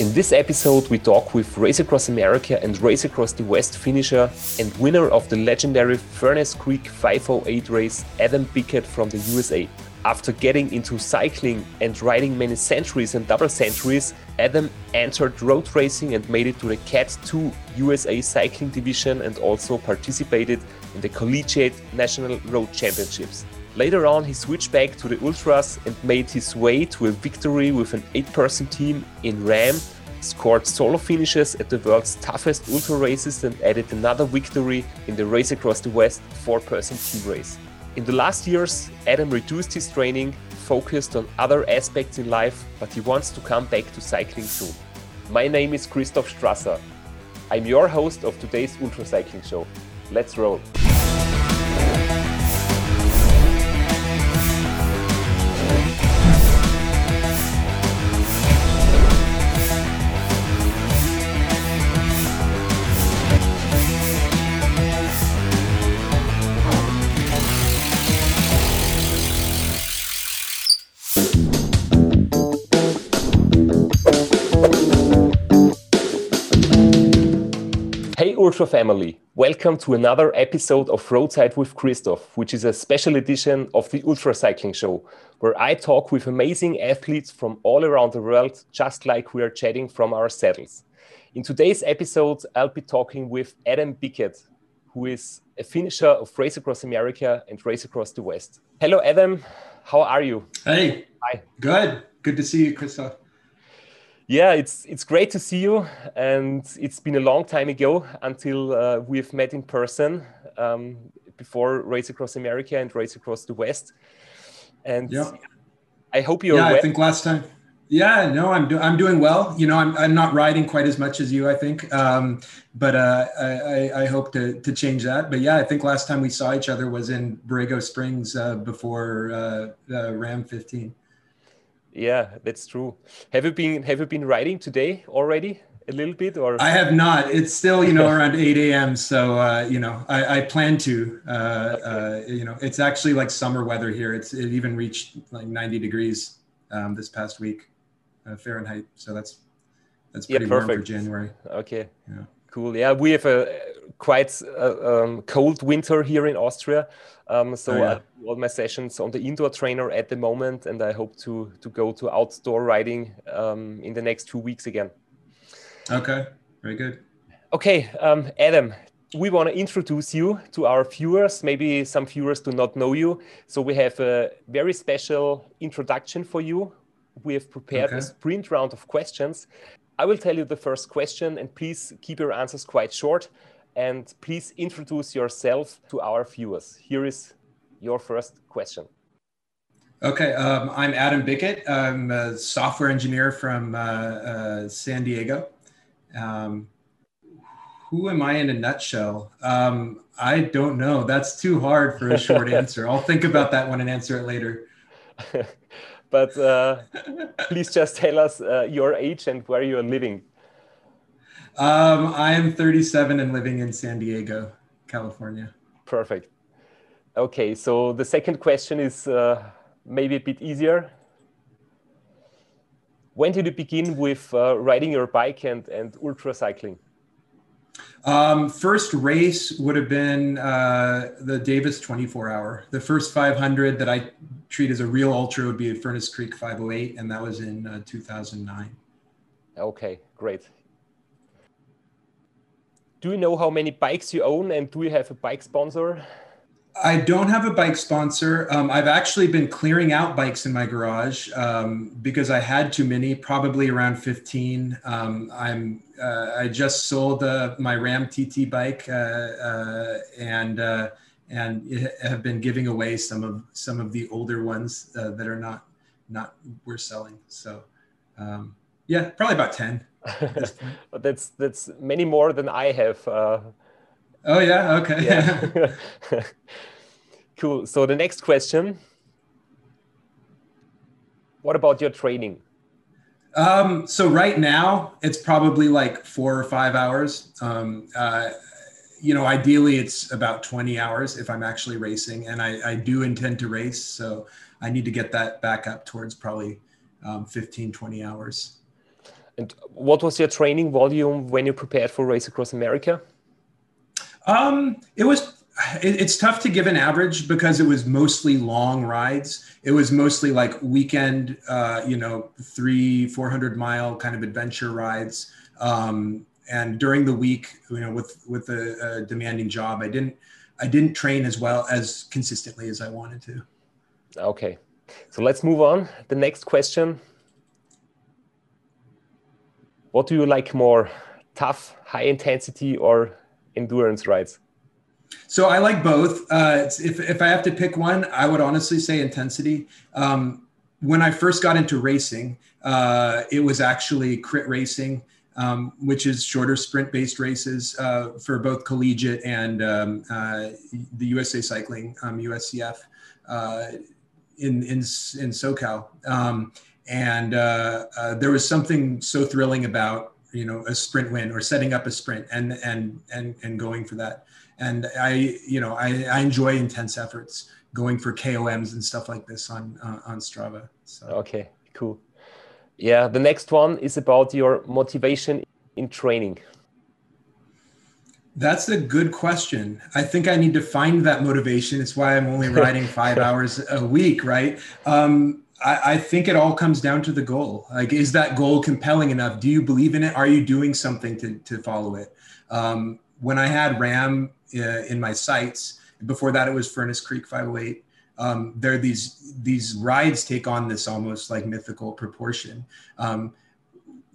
In this episode, we talk with Race Across America and Race Across the West finisher and winner of the legendary Furnace Creek 508 race, Adam Bickett from the USA. After getting into cycling and riding many centuries and double centuries, Adam entered road racing and made it to the CAT 2 USA Cycling Division and also participated in the Collegiate National Road Championships. Later on, he switched back to the Ultras and made his way to a victory with an eight person team in RAAM, scored solo finishes at the world's toughest ultra races, and added another victory in the Race Across the West four person team race. In the last years, Adam reduced his training, focused on other aspects in life, but he wants to come back to cycling soon. My name is Christoph Strasser. I'm your host of today's Ultra Cycling Show. Let's roll! Ultra family, welcome to another episode of Roadside with Christoph, which is a special edition of the Ultra Cycling Show, where I talk with amazing athletes from all around the world, just like we are chatting from our saddles. In today's episode, I'll be talking with Adam Bickett, who is a finisher of Race Across America and Race Across the West. Hello, Adam. How are you? Hey. Hi. Good. Good to see you, Christoph yeah, it's it's great to see you, and it's been a long time ago until uh, we've met in person um, before Race Across America and Race Across the West. And yeah. I hope you're. Yeah, well. I think last time. Yeah, no, I'm do- I'm doing well. You know, I'm I'm not riding quite as much as you, I think, um, but uh, I I hope to to change that. But yeah, I think last time we saw each other was in Borrego Springs uh, before uh, RAAM 15. Yeah, that's true. Have you been Have you been riding today already? A little bit, or I have not. It's still you know around eight a.m. So uh, you know I, I plan to. Uh, uh, you know it's actually like summer weather here. It's it even reached like ninety degrees um, this past week uh, Fahrenheit. So that's that's pretty yeah, warm for January. Okay. Yeah. Cool. Yeah, we have a quite uh, um, cold winter here in Austria. Um, so oh, yeah. all my sessions on the indoor trainer at the moment, and I hope to to go to outdoor riding um, in the next two weeks again. Okay, very good. Okay, um, Adam, we want to introduce you to our viewers. Maybe some viewers do not know you, so we have a very special introduction for you. We have prepared okay. a sprint round of questions. I will tell you the first question, and please keep your answers quite short and please introduce yourself to our viewers. Here is your first question. Okay, um, I'm Adam Bickett. I'm a software engineer from uh, uh, San Diego. Um, who am I in a nutshell? Um, I don't know. That's too hard for a short answer. I'll think about that one and answer it later. but uh, please just tell us uh, your age and where you are living. Um, I am 37 and living in San Diego, California. Perfect. Okay, so the second question is uh, maybe a bit easier. When did you begin with uh, riding your bike and, and ultra cycling? Um, first race would have been uh, the Davis 24 hour. The first 500 that I treat as a real ultra would be a Furnace Creek 508, and that was in uh, 2009. Okay, great do you know how many bikes you own and do you have a bike sponsor? I don't have a bike sponsor. Um, I've actually been clearing out bikes in my garage um, because I had too many, probably around 15. Um, I'm uh, I just sold uh, my RAAM TT bike uh, uh and uh, and have been giving away some of some of the older ones uh, that are not not worth selling. So um, yeah, probably about 10. But that's that's many more than I have. Uh, oh yeah, okay. Yeah. cool. So the next question: What about your training? Um, so right now it's probably like four or five hours. Um, uh, you know, ideally it's about 20 hours if I'm actually racing, and I, I do intend to race. So I need to get that back up towards probably um, 15, 20 hours. And what was your training volume when you prepared for Race Across America? Um, it was it, it's tough to give an average because it was mostly long rides. It was mostly like weekend, uh, you know, three, 400 mile kind of adventure rides. Um, and during the week, you know, with, with a, a demanding job, I didn't, I didn't train as well as consistently as I wanted to. Okay. So let's move on. The next question. What do you like more, tough, high intensity or endurance rides? So I like both. Uh, if, if I have to pick one, I would honestly say intensity. Um, when I first got into racing, uh, it was actually crit racing, um, which is shorter sprint based races uh, for both collegiate and um, uh, the USA Cycling, USCF, um, uh, in, in, in SoCal. And uh, there was something so thrilling about you know a sprint win or setting up a sprint and and and and going for that and i you know i, I enjoy intense efforts going for koms and stuff like this on uh, on strava so okay cool yeah the next one is about your motivation in training that's a good question. I think I need to find that motivation. It's why I'm only riding five hours a week, right? Um, I, I, think it all comes down to the goal. Like, is that goal compelling enough? Do you believe in it? Are you doing something to, to follow it? Um, when I had RAAM uh, in my sights, before that it was Furnace Creek 508. Um, there are these these rides take on this almost like mythical proportion. Um,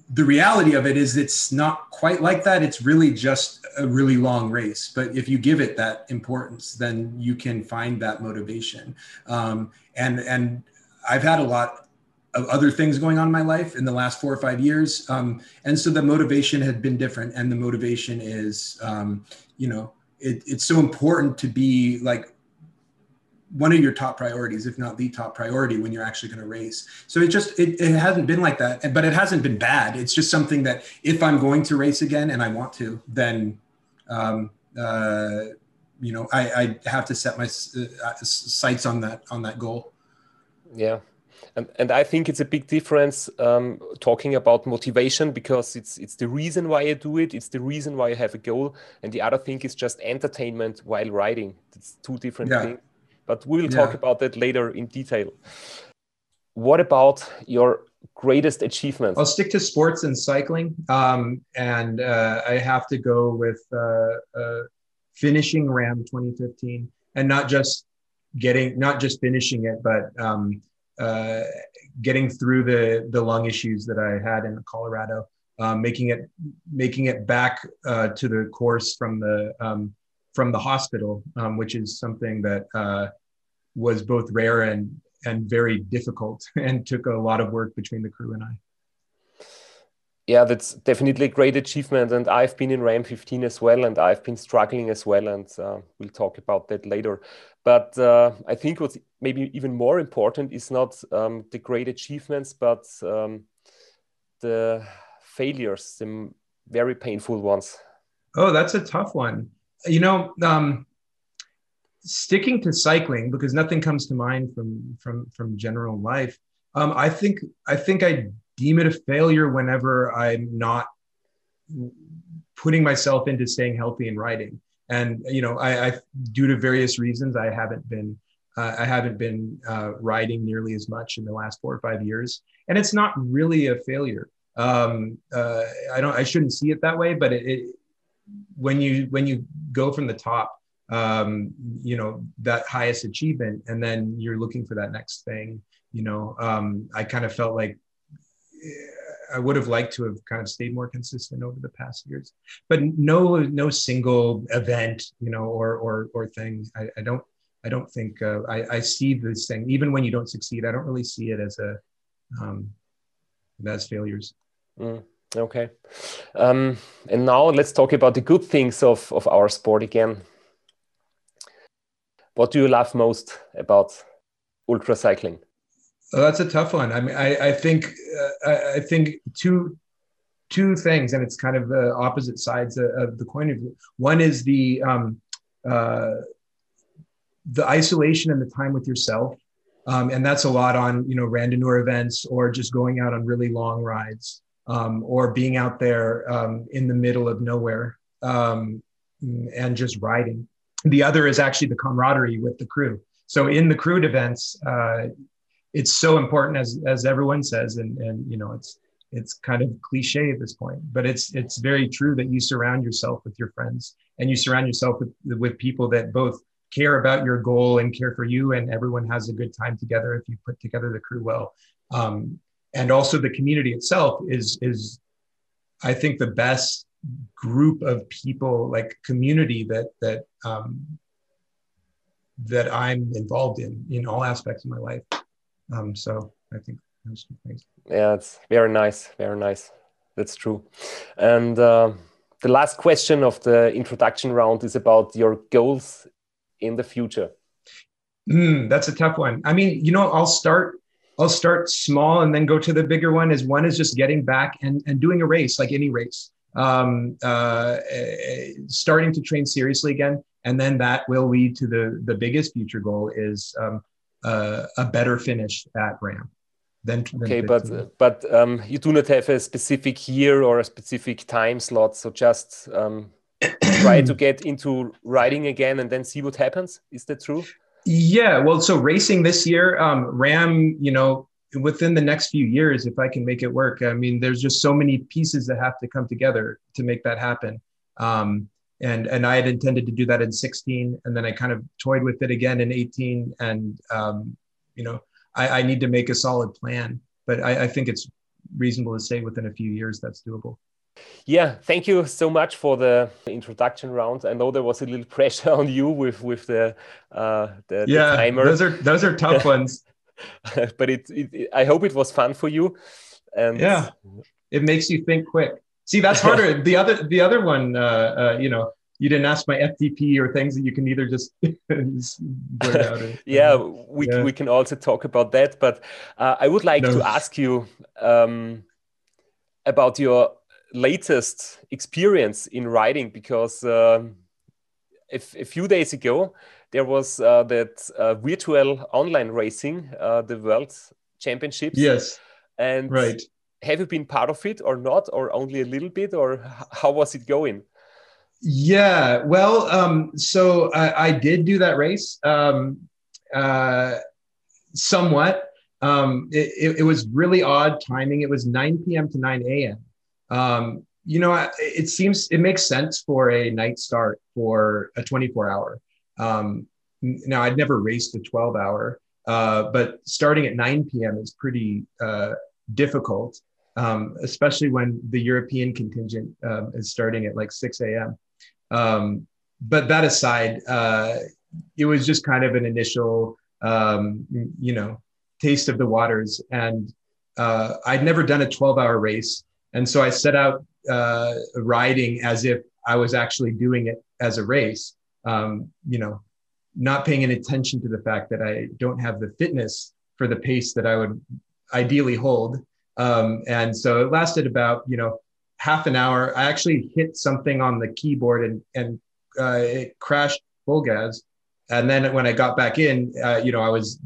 the reality of it is it's not quite like that. It's really just a really long race. But if you give it that importance, then you can find that motivation. Um, and and I've had a lot of other things going on in my life in the last four or five years. Um, and so the motivation had been different. And the motivation is, um, you know, it, it's so important to be like one of your top priorities, if not the top priority when you're actually going to race. So it just, it, it hasn't been like that, but it hasn't been bad. It's just something that if I'm going to race again and I want to, then, um, uh, you know, I, I have to set my uh, sights on that, on that goal. Yeah. And, and I think it's a big difference um, talking about motivation because it's it's the reason why I do it. It's the reason why I have a goal. And the other thing is just entertainment while riding. It's two different yeah. things. But we will talk about that later in detail. What about your greatest achievement? I'll stick to sports and cycling. Um, and uh, I have to go with uh, uh, finishing RAAM 2015 and not just getting not just finishing it, but um, uh, getting through the the lung issues that I had in Colorado, um, making it making it back uh, to the course from the um, from the hospital, um, which is something that uh, was both rare and and very difficult, and took a lot of work between the crew and I yeah, that's definitely a great achievement. And I've been in RAAM 15 as well, and I've been struggling as well. And uh, we'll talk about that later. But uh, I think what's maybe even more important is not um, the great achievements, but um, the failures, the very painful ones. Oh, that's a tough one. You know, um, sticking to cycling because nothing comes to mind from from from general life. Um, I think I think I deem it a failure whenever I'm not putting myself into staying healthy and writing. And you know, I, I due to various reasons, I haven't been uh, I haven't been uh, riding nearly as much in the last four or five years, and it's not really a failure. Um, uh, I don't I shouldn't see it that way, but it, it when you when you go from the top um, you know that highest achievement and then you're looking for that next thing you know um, i kind of felt like I would have liked to have kind of stayed more consistent over the past years, but no, no single event, you know, or or or thing. I, I don't, I don't think uh, I, I see this thing. Even when you don't succeed, I don't really see it as a um, as failures. Mm, okay, um, and now let's talk about the good things of of our sport again. What do you love most about ultra cycling? Oh, that's a tough one. I mean, I, I think uh, I, I, think two two things, and it's kind of the opposite sides of, of the coin. One is the um, uh, the isolation and the time with yourself, um, and that's a lot on you know randonneur events or just going out on really long rides. um, or being out there um, in the middle of nowhere um, and just riding. The other is actually the camaraderie with the crew. So in the crewed events, uh, it's so important as as everyone says, and and you know it's it's kind of cliche at this point, but it's it's very true that you surround yourself with your friends and you surround yourself with with people that both care about your goal and care for you, and everyone has a good time together if you put together the crew well. Um, and also the community itself is is I think the best group of people like community that that um, that I'm involved in in all aspects of my life. Um, so I think those two things. Yeah, it's very nice, very nice. That's true. And uh, the last question of the introduction round is about your goals in the future. Mm, that's a tough one. I mean, you know, I'll start I'll start small and then go to the bigger one. Is one is just getting back and, and doing a race like any race, um, uh, starting to train seriously again, and then that will lead to the the biggest future goal is um, uh, a better finish at RAAM. Then, okay, but but um, you do not have a specific year or a specific time slot, so just um, try to get into riding again and then see what happens. Is that true? Yeah, well, so racing this year, um, RAAM, you know, within the next few years, if I can make it work, I mean, there's just so many pieces that have to come together to make that happen. Um, and and I had intended to do that in 16, and then I kind of toyed with it again in 18, and um, you know, I, I, need to make a solid plan, but I, I think it's reasonable to say within a few years that's doable. Yeah, thank you so much for the introduction round. I know there was a little pressure on you with with the uh, the, yeah, the timer. those are those are tough ones. but it, it, I hope it was fun for you. And yeah, it makes you think quick. See, that's harder. the other the other one, uh, uh, you know, you didn't ask my FTP or things that you can either just, just yeah, we yeah. we can also talk about that. But uh, I would like no. to ask you um, about your latest experience in riding because um, a, few days ago there was uh, that uh, virtual online racing, uh, the World Championships. Yes. And right. Have you been part of it or not, or only a little bit, or how was it going? Yeah, well, um, so I, I, did do that race um, uh, somewhat. Um, it, it, was really odd timing. It was 9 p.m. to 9 a.m. Um, you know, it seems it makes sense for a night start for a 24 hour. Um, now, I'd never raced a 12 hour, uh, but starting at 9 p.m. is pretty uh, difficult, um, especially when the European contingent um, is starting at like 6 a.m. Um, but that aside, uh, it was just kind of an initial, um, you know, taste of the waters. And uh, I'd never done a 12 hour race. And so I set out uh, riding as if I was actually doing it as a race, um, you know, not paying any attention to the fact that I don't have the fitness for the pace that I would ideally hold. Um, and so it lasted about, you know, half an hour. I actually hit something on the keyboard and, and uh, it crashed full gas. And then when I got back in, uh, you know, I was,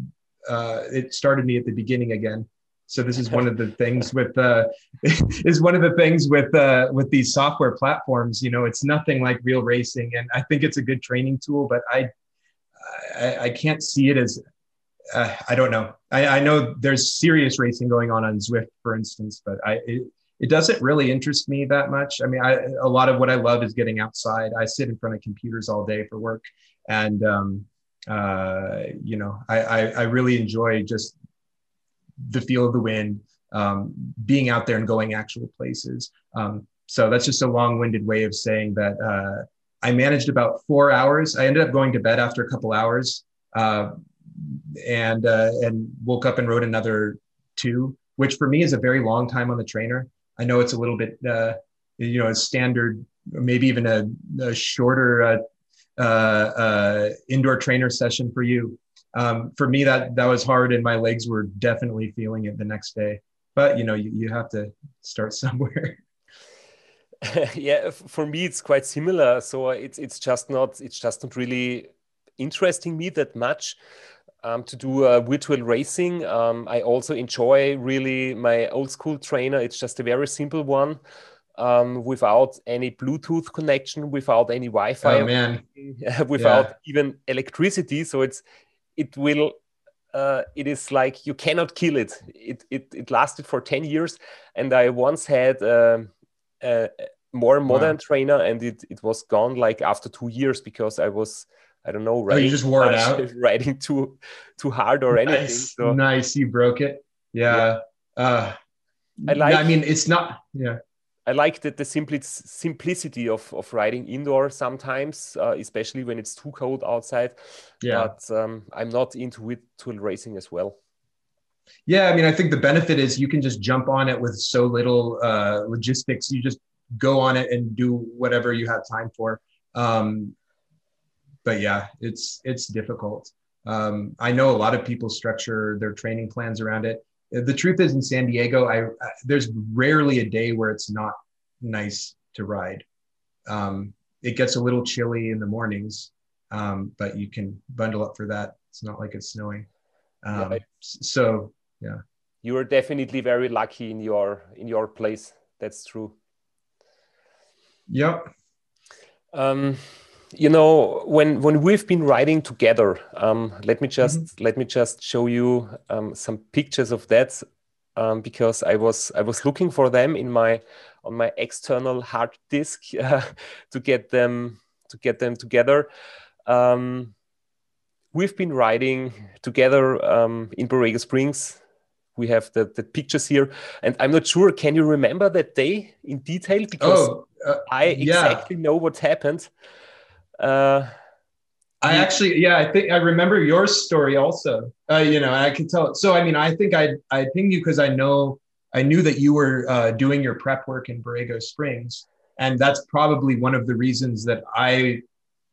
uh, it started me at the beginning again. So this is one of the things with uh, is one of the things with uh, with these software platforms. You know, it's nothing like real racing, and I think it's a good training tool. But I I, I can't see it as uh, I don't know. I, I know there's serious racing going on on Zwift, for instance, but I it, it doesn't really interest me that much. I mean, I, a lot of what I love is getting outside. I sit in front of computers all day for work, and um, uh, you know, I, I, I really enjoy just the feel of the wind, um, being out there and going actual places. Um, so that's just a long-winded way of saying that uh, I managed about four hours. I ended up going to bed after a couple hours, uh, and uh, and woke up and rode another two, which for me is a very long time on the trainer. I know it's a little bit, uh, you know, a standard, maybe even a, a shorter uh, uh, indoor trainer session for you. Um, for me that that was hard and my legs were definitely feeling it the next day. But you know you, you have to start somewhere. Yeah for me it's quite similar. So it's it's just not it's just not really interesting me that much um, to do uh, virtual racing. Um, I also enjoy really my old school trainer. It's just a very simple one um, without any Bluetooth connection, without any Wi-Fi, oh, without yeah. even electricity. So it's it will uh, it is like you cannot kill it. It it, it lasted for ten years, and I once had um, a more modern wow. trainer, and it it was gone like after two years because I was I don't know, riding, oh, you just wore it out, riding too too hard or anything. Nice, so, nice. You broke it. Yeah. yeah. Uh, I like. I mean, it's not. Yeah. I like the, the simpli- simplicity of, of riding indoor sometimes, uh, especially when it's too cold outside. Yeah. But um, I'm not into virtual racing as well. Yeah, I mean, I think the benefit is you can just jump on it with so little uh, logistics. You just go on it and do whatever you have time for. Um, but yeah, it's it's difficult. Um, I know a lot of people structure their training plans around it the truth is in San Diego, I, I, there's rarely a day where it's not nice to ride. Um, it gets a little chilly in the mornings, um, but you can bundle up for that. It's not like it's snowing. Um, yeah, so yeah, you are definitely very lucky in your in your place. That's true. Yep. Um, you know when when we've been riding together um, let me just mm-hmm. let me just show you um, some pictures of that um, because i was i was looking for them in my on my external hard disk uh, to get them to get them together. Um, we've been riding together um, in borrego springs. We have the, the pictures here. And i'm not sure can you remember that day in detail? Because oh, uh, i exactly yeah. know what happened uh, I actually, yeah, I think I remember your story also. Uh, you know, I can tell. So, I mean, I think I I pinged you because I know I knew that you were uh, doing your prep work in Borrego Springs, and that's probably one of the reasons that I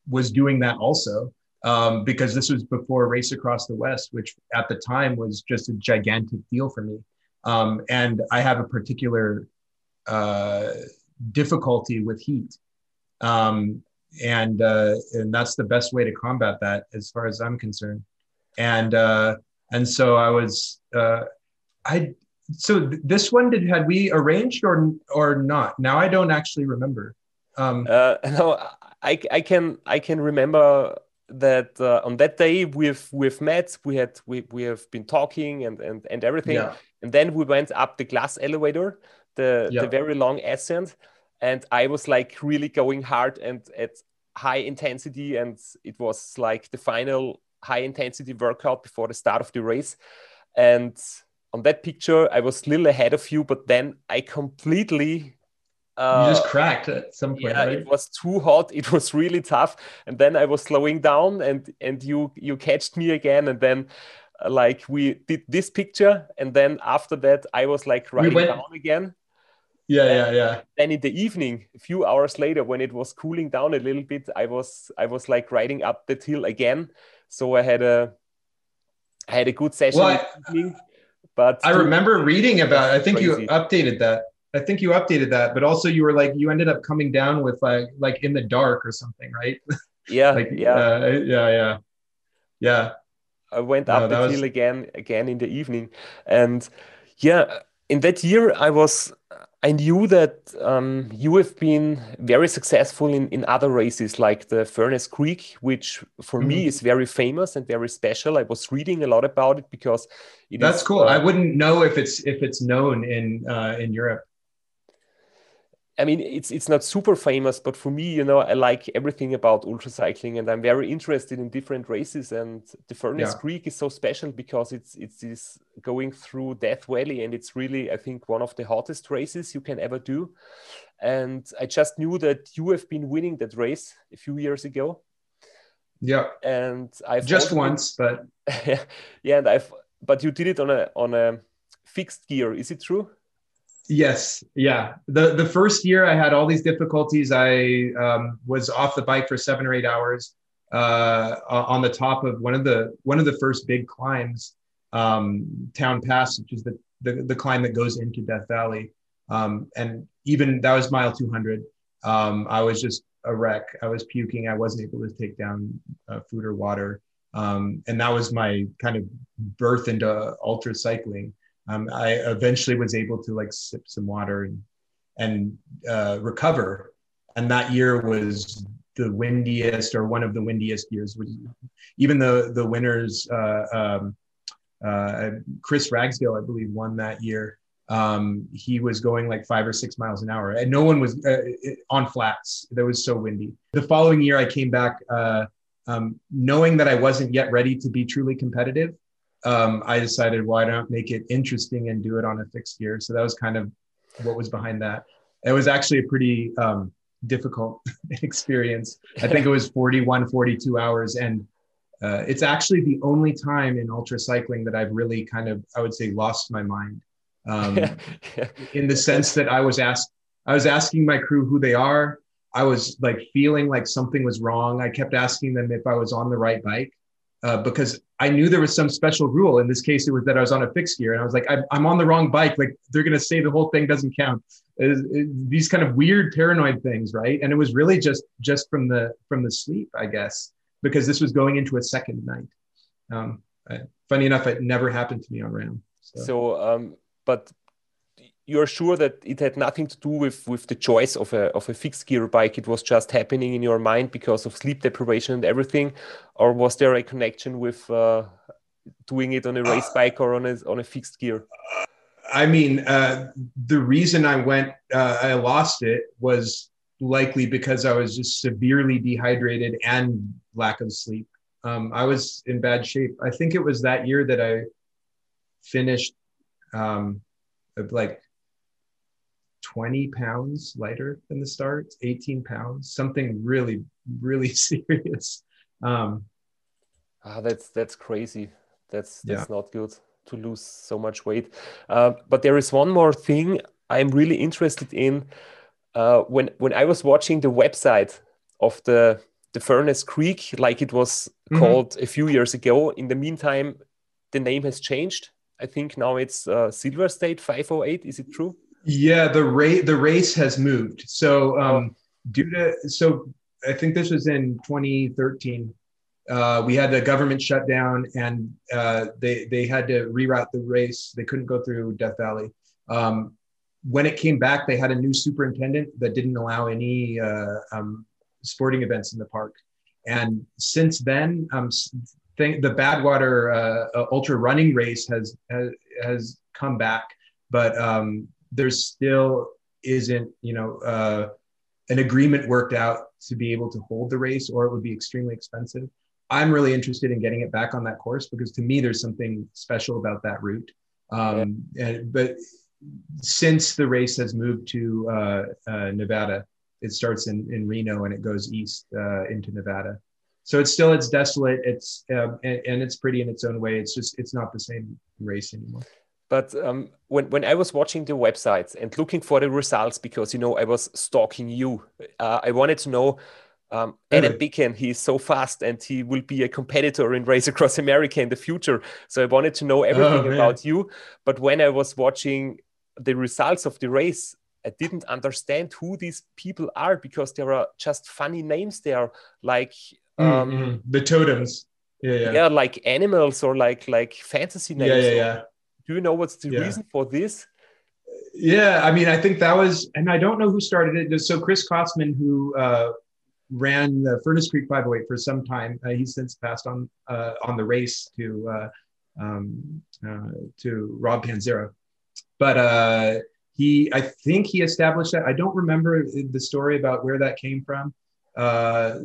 was doing that also. Um, because this was before Race Across the West, which at the time was just a gigantic deal for me. Um, and I have a particular uh, difficulty with heat. Um, and uh, and that's the best way to combat that, as far as I'm concerned. And uh, and so I was uh, I so th- this one did had we arranged or or not? Now I don't actually remember. Um, uh, no, I I can I can remember that uh, on that day we've we've met we had we, we have been talking and and, and everything yeah. and then we went up the glass elevator the yeah. the very long ascent and I was like really going hard and at high intensity, and it was like the final high intensity workout before the start of the race. And on that picture, I was a little ahead of you, but then I completely uh, you just cracked at some point. Yeah, right? it was too hot. It was really tough, and then I was slowing down, and and you you catched me again, and then uh, like we did this picture, and then after that I was like riding we went, down again, yeah yeah yeah. then in the evening a few hours later when it was cooling down a little bit i was i was like riding up the hill again. So i had a i had a good session well, evening, but i remember reading about i think crazy. you updated that. I think you updated that but also you were like you ended up coming down with like like in the dark or something right? Yeah like yeah. uh, yeah yeah. Yeah. I went up no, the was... hill again again in the evening. And yeah in that year i was I knew that um, you have been very successful in, in other races like the Furnace Creek, which for mm-hmm. me is very famous and very special. I was reading a lot about it because it that's is, cool. Uh, I wouldn't know if it's if it's known in uh, in Europe. I mean, it's it's not super famous, but for me, you know, I like everything about ultracycling, and I'm very interested in different races. And the Furnace yeah. Creek is so special because it's it's this going through Death Valley, and it's really, I think, one of the hottest races you can ever do. And I just knew that you have been winning that race a few years ago. Yeah, and I've just once, but yeah, and I've but you did it on a on a fixed gear. Is it true? Yes, yeah. the The first year, I had all these difficulties. I um, was off the bike for seven or eight hours uh, on the top of one of the one of the first big climbs, um, Towne Pass, which is the, the, the climb that goes into Death Valley. Um, and even that was mile two hundred. Um, I was just a wreck. I was puking. I wasn't able to take down uh, food or water. Um, and that was my kind of birth into ultra cycling. Um, I eventually was able to like sip some water and and uh, recover. And that year was the windiest or one of the windiest years. Even the the winners, uh, um, uh, Chris Ragsdale, I believe, won that year. Um, he was going like five or six miles an hour, and no one was uh, on flats. That was so windy. The following year, I came back uh, um, knowing that I wasn't yet ready to be truly competitive. Um, I decided why don't make it interesting and do it on a fixed gear. So that was kind of what was behind that. It was actually a pretty um, difficult experience. I think it was 41, 42 hours. And uh, it's actually the only time in ultra cycling that I've really kind of, I would say, lost my mind. Um, in the sense that I was asked, I was asking my crew who they are. I was like feeling like something was wrong. I kept asking them if I was on the right bike uh, because I knew there was some special rule. In this case, it was that I was on a fixed gear, and I was like, I'm, I'm on the wrong bike. Like they're gonna say the whole thing doesn't count. It, it, these kind of weird paranoid things, right? And it was really just just from the from the sleep, I guess, because this was going into a second night. Um, I, funny enough, it never happened to me on RAAM. So, so um, but you're sure that it had nothing to do with with the choice of a of a fixed gear bike. It was just happening in your mind because of sleep deprivation and everything? Or was there a connection with uh, doing it on a race uh, bike or on a on a fixed gear? I mean uh, the reason i went uh, i lost it was likely because i was just severely dehydrated and lack of sleep. Um, i was in bad shape. I think it was that year that i finished um, like 20 pounds lighter than the start, 18 pounds, something really, really serious. Um, ah, that's that's crazy. That's that's yeah. not good to lose so much weight. Uh, but there is one more thing I'm really interested in. Uh, when when I was watching the website of the the Furnace Creek, like it was mm-hmm. called a few years ago. In the meantime, the name has changed. I think now it's uh, Silver State 508. Is it true? Yeah, the rate the race has moved. So um, due to so I think this was in 2013. Uh, we had the government shutdown, and uh, they they had to reroute the race. They couldn't go through Death Valley. Um, when it came back, they had a new superintendent that didn't allow any uh, um, sporting events in the park. And since then, um, th- the Badwater uh, uh, Ultra Running Race has, has has come back, but um, there still isn't, you know, uh, an agreement worked out to be able to hold the race, or it would be extremely expensive. I'm really interested in getting it back on that course because to me, there's something special about that route. Um, and, but since the race has moved to uh, uh, Nevada, it starts in, in Reno and it goes east uh, into Nevada. So it's still it's desolate. It's um, and, and, it's pretty in its own way. It's just it's not the same race anymore. But um, when, when I was watching the websites and looking for the results, because, you know, I was stalking you, uh, I wanted to know um, Adam Bickett, he's so fast and he will be a competitor in Race Across America in the future. So I wanted to know everything oh, about you. But when I was watching the results of the race, I didn't understand who these people are because there are just funny names there, like mm, um, mm-hmm. the totems. Yeah, yeah, yeah, like animals or like like fantasy names. Yeah, yeah, yeah. Do you know what's the yeah. reason for this? Yeah, I mean, I think that was, and I don't know who started it. So Chris Kostman, who uh, ran the Furnace Creek 508 for some time, uh, he's since passed on uh, on the race to uh, um, uh, to Rob Panzera, but uh, he, I think he established that. I don't remember the story about where that came from.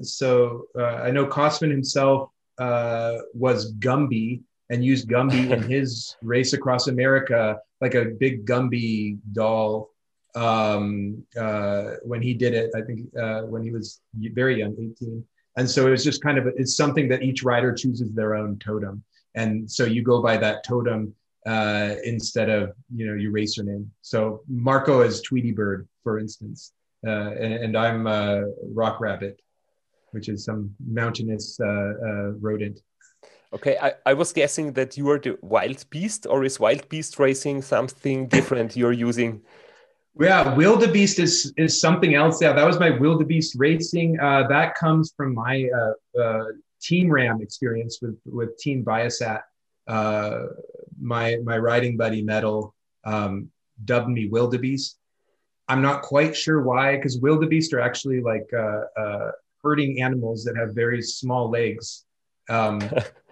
so I know Kostman himself was Gumby and used Gumby in his race across America, like a big Gumby doll. Um, uh, when he did it, I think uh, when he was very young, 18. And so it's just kind of it's something that each rider chooses their own totem, and so you go by that totem uh, instead of you know your racer name. So Marco is Tweety Bird, for instance, uh, and, and, I'm uh, Rock Rabbit, which is some mountainous uh, uh, rodent. Okay, I, I was guessing that you are the wild beast, or is wild beast racing something different you're using? Yeah, wildebeest is is something else. Yeah, that was my wildebeest racing. Uh, that comes from my uh, uh, team RAAM experience with with Team Viasat. Uh, my my riding buddy Metal um, dubbed me wildebeest. I'm not quite sure why, because wildebeest are actually like uh, uh, herding animals that have very small legs. Um,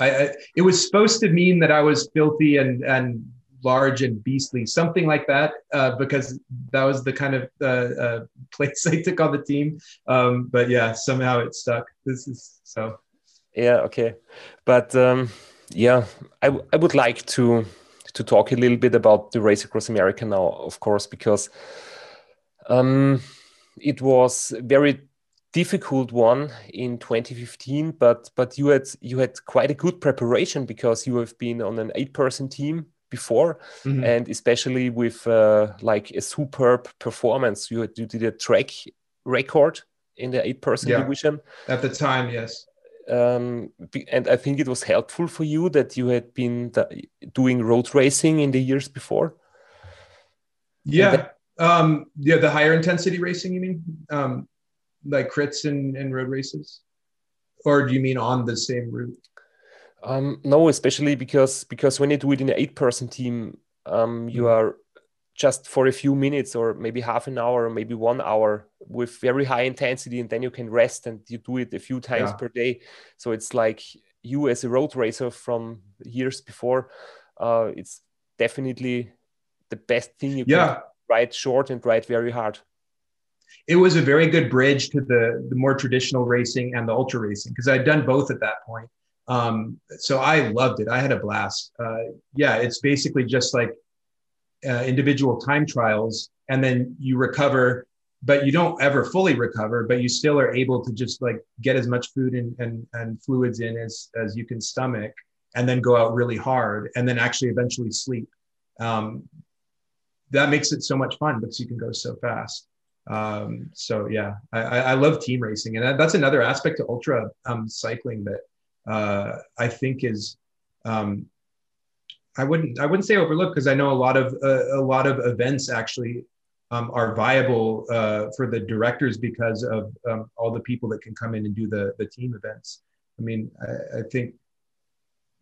I, I, it was supposed to mean that I was filthy and and large and beastly, something like that, uh, because that was the kind of uh, uh, place I took on the team. Um, but yeah, somehow it stuck. This is so. Yeah. Okay. But um, yeah, I, I would like to to talk a little bit about the race across America now, of course, because um, it was very difficult one in 2015 but but you had you had quite a good preparation because you have been on an eight person team before. Mm-hmm. and especially with uh, like a superb performance you, you did a track record in the eight person yeah. division. At the time yes. Um, and i think it was helpful for you that you had been doing road racing in the years before. Yeah. Um, yeah the higher intensity racing you mean? Um, like crits and, and road races or do you mean on the same route um, no especially because because when you do it in an eight person team um, you mm. are just for a few minutes or maybe half an hour or maybe one hour with very high intensity and then you can rest and you do it a few times yeah. per day so it's like you as a road racer from years before uh, it's definitely the best thing you yeah. can ride short and ride very hard it was a very good bridge to the, the more traditional racing and the ultra racing because I'd done both at that point. Um, so I loved it. I had a blast. Uh, yeah, it's basically just like uh, individual time trials, and then you recover, but you don't ever fully recover, but you still are able to just like get as much food and, and, and fluids in as, as you can stomach, and then go out really hard, and then actually eventually sleep. Um, that makes it so much fun because you can go so fast. Um, so yeah, I, I, love team racing, and that's another aspect to ultra um, cycling that uh, I think is um, I wouldn't I wouldn't say overlooked because I know a lot of uh, a lot of events actually um, are viable uh, for the directors because of um, all the people that can come in and do the the team events. I mean, I, I think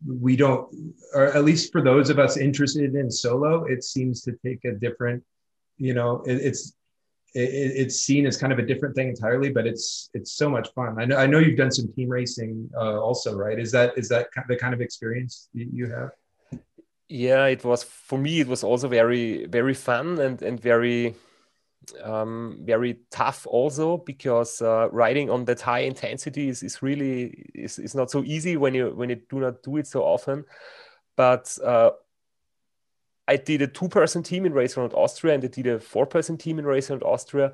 we don't, or at least for those of us interested in solo, it seems to take a different, you know, it, it's it, it's seen as kind of a different thing entirely, but it's it's so much fun. I know I know you've done some team racing uh, also, right? Is that is that the kind of experience you have? Yeah, it was for me. It was also very very fun and and very um, very tough also because uh, riding on that high intensity is, is really is, is not so easy when you when you do not do it so often. But uh, I did a two-person team in Race Around Austria and I did a four-person team in Race Around Austria.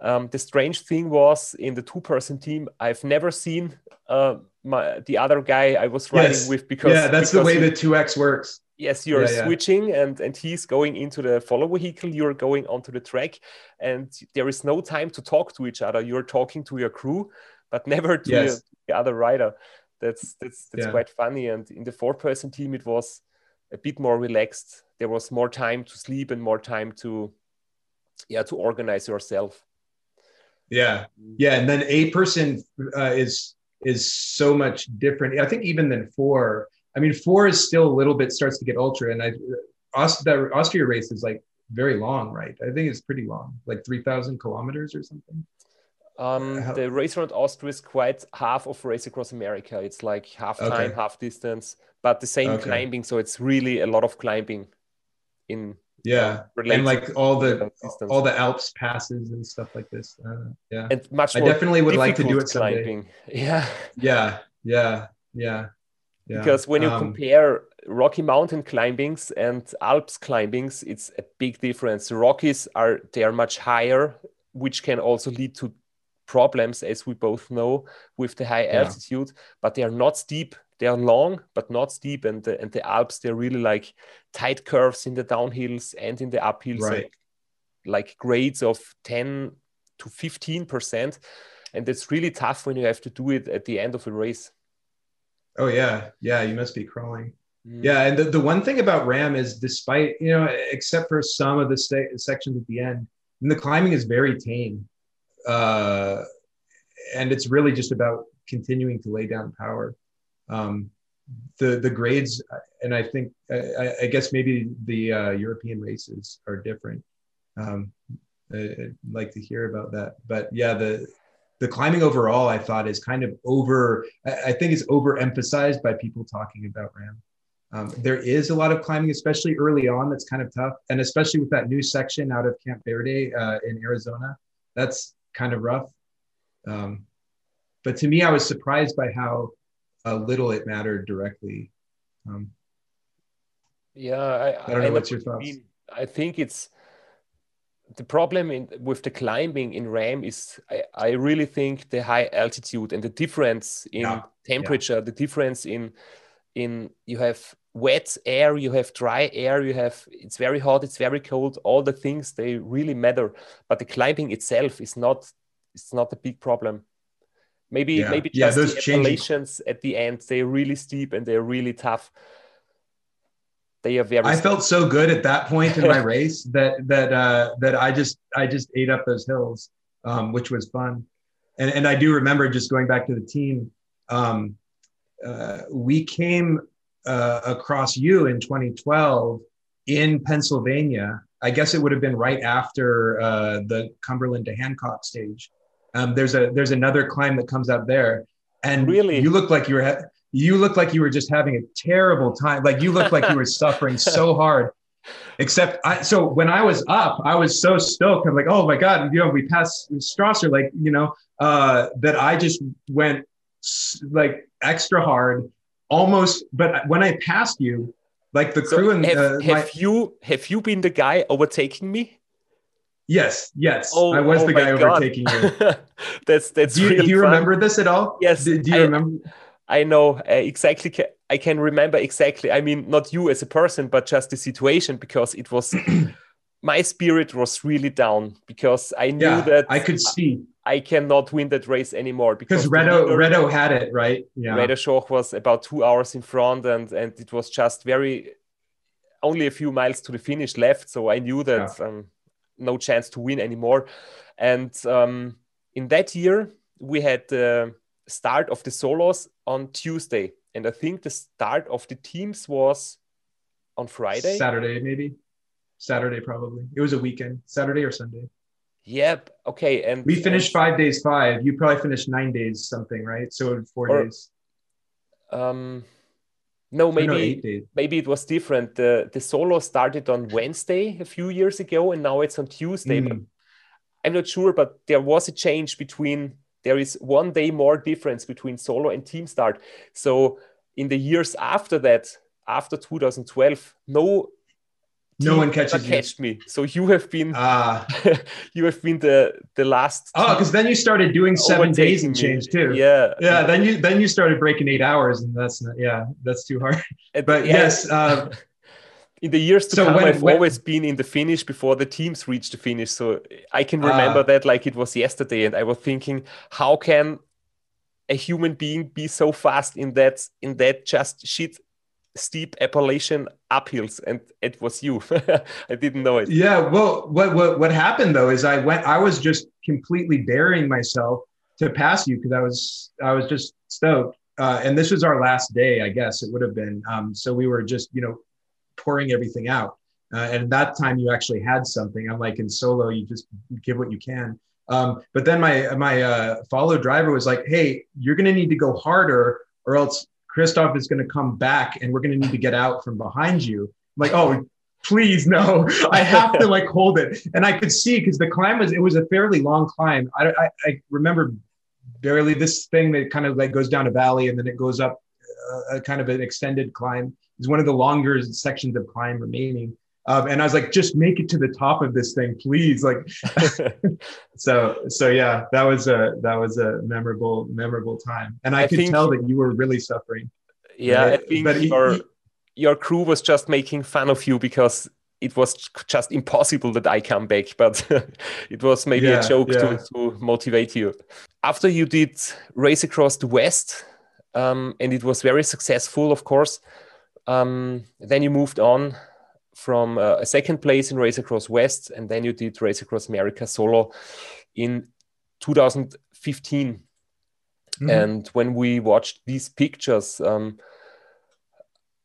Um, the strange thing was in the two-person team, I've never seen uh, my, the other guy I was riding yes. with because yeah, that's because the way he, the two X works. Yes, you're yeah, switching yeah. and and he's going into the follow vehicle. You're going onto the track, and there is no time to talk to each other. You're talking to your crew, but never to yes. the other rider. That's that's that's yeah. quite funny. And in the four-person team, it was a bit more relaxed. There was more time to sleep and more time to yeah to organize yourself. Yeah. Yeah. And then eight person uh, is is so much different. I think even than four i mean four is still a little bit starts to get ultra. And i Aust- austria race is like very long right? I think it's pretty long like 3000 kilometers or something um, the race around Austria is quite half of race across America. It's like half time, half distance, but the same okay. climbing. So it's really a lot of climbing in yeah and like all the all the alps passes and stuff like this uh, yeah and much i definitely would like to do it someday. climbing yeah yeah yeah yeah yeah. Because when you um, compare Rocky Mountain climbings and Alps climbings, it's a big difference. The Rockies are they are much higher, which can also lead to problems, as we both know, with the high altitude. But they are not steep. They are long but not steep. And the, and the alps they're really like tight curves in the downhills and in the uphills right. like grades of 10 to 15 percent. And it's really tough when you have to do it at the end of a race. Oh yeah. Yeah you must be crawling. Mm. yeah and the, the one thing about RAAM is despite you know except for some of the st- sections at the end the climbing is very tame uh, and it's really just about continuing to lay down power. Um, the the grades, and I think I, I guess maybe the uh, European races are different. Um, I'd like to hear about that, but yeah, the the climbing overall, I thought is kind of over. I think is overemphasized by people talking about RAAM. Um, there is a lot of climbing, especially early on, that's kind of tough, and especially with that new section out of Camp Verde uh, in Arizona, that's kind of rough. Um, but to me, I was surprised by how uh, little it mattered directly. Um, yeah, I, I don't know. I what's your thoughts? Mean, I think it's the problem in, with the climbing in RAAM is I, I, really think the high altitude and the difference in yeah. temperature, yeah. the difference in in you have wet air, you have dry air, you have it's very hot, it's very cold. All the things they really matter, but the climbing itself is not it's not a big problem. Maybe yeah. maybe just the changing... at the end they're really steep and they're really tough they are very. I felt so good at that point in my race that that uh, that I just I just ate up those hills, um, which was fun, and and I do remember just going back to the team. Um, uh, we came uh, across you in 2012 in Pennsylvania. I guess it would have been right after uh, the Cumberland to Hancock stage. Um, there's a there's another climb that comes up there, and really you look like you were you look like you were just having a terrible time. Like you looked like you were suffering so hard. Except I, so when I was up, I was so stoked. I'm like, oh my God, you know, we passed Strasser, like, you know, uh, that I just went like extra hard almost. But when I passed you, like the so crew and have, uh, have my, you, have you been the guy overtaking me? Yes, yes, oh, I was oh the guy God. overtaking you. that's that's. Do you, do you remember this at all? Yes. Do, do you I, remember? I know uh, exactly. I can remember exactly. I mean, not you as a person, but just the situation because it was. my spirit was really down because I knew yeah, that I could see I cannot win that race anymore because Reto Reto had it right. Yeah, Reto Schoch was about two hours in front, and and it was just very only a few miles to the finish left. So I knew that yeah. um, no chance to win anymore. And um, in that year, we had. the start of the solos on Tuesday, and I think the start of the teams was on Friday. Saturday, maybe. Saturday, probably. It was a weekend, Saturday or Sunday. Yep. Okay. And we finished and, five days, five. You probably finished nine days, something, right? So four or, days. Um, no, maybe no, maybe it was different. The the solo started on Wednesday a few years ago, and now it's on Tuesday. Mm. But I'm not sure, but there was a change between there is one day more difference between solo and team start. So in the years after that, after 2012, no no one catches catched me. So you have been uh, you have been the the last. Oh, because then you started doing seven days and change too. Yeah, yeah. Then you then you started breaking eight hours, and that's not yeah, that's too hard. But yeah. yes. Uh, in the years to so come, when, I've when, always been in the finish before the teams reach the finish. So I can remember uh, that like it was yesterday, and I was thinking, how can a human being be so fast in that in that just shit steep Appalachian uphills? And it was you. I didn't know it. Yeah. Well, what what what happened though is I went. I was just completely burying myself to pass you because I was I was just stoked. Uh, and this was our last day, I guess it would have been. Um, so we were just, you know, pouring everything out. Uh, and that time you actually had something. Unlike in solo, you just give what you can. Um, but then my my uh, follow driver was like, "Hey, you're to need to go harder, or else Christoph is going to come back, and we're going to need to get out from behind you." I'm like, "Oh, please no! I have to like hold it." And I could see because the climb was it was a fairly long climb. I, I, I remember barely this thing that kind of like goes down a valley and then it goes up uh, a kind of an extended climb is one of the longer sections of climb remaining. Um, and I was like, just make it to the top of this thing, please. Like, so, so yeah, that was a, that was a memorable, memorable time. And I, I could tell that you were really suffering. Yeah. I think but your, he, your crew was just making fun of you because it was just impossible that I come back, but it was maybe yeah, a joke yeah. to, to motivate you. After you did race across the West, um, and it was very successful, of course. Um, then you moved on from uh, a second place in Race Across West, and then you did Race Across America solo in 2015. Mm-hmm. And when we watched these pictures, um,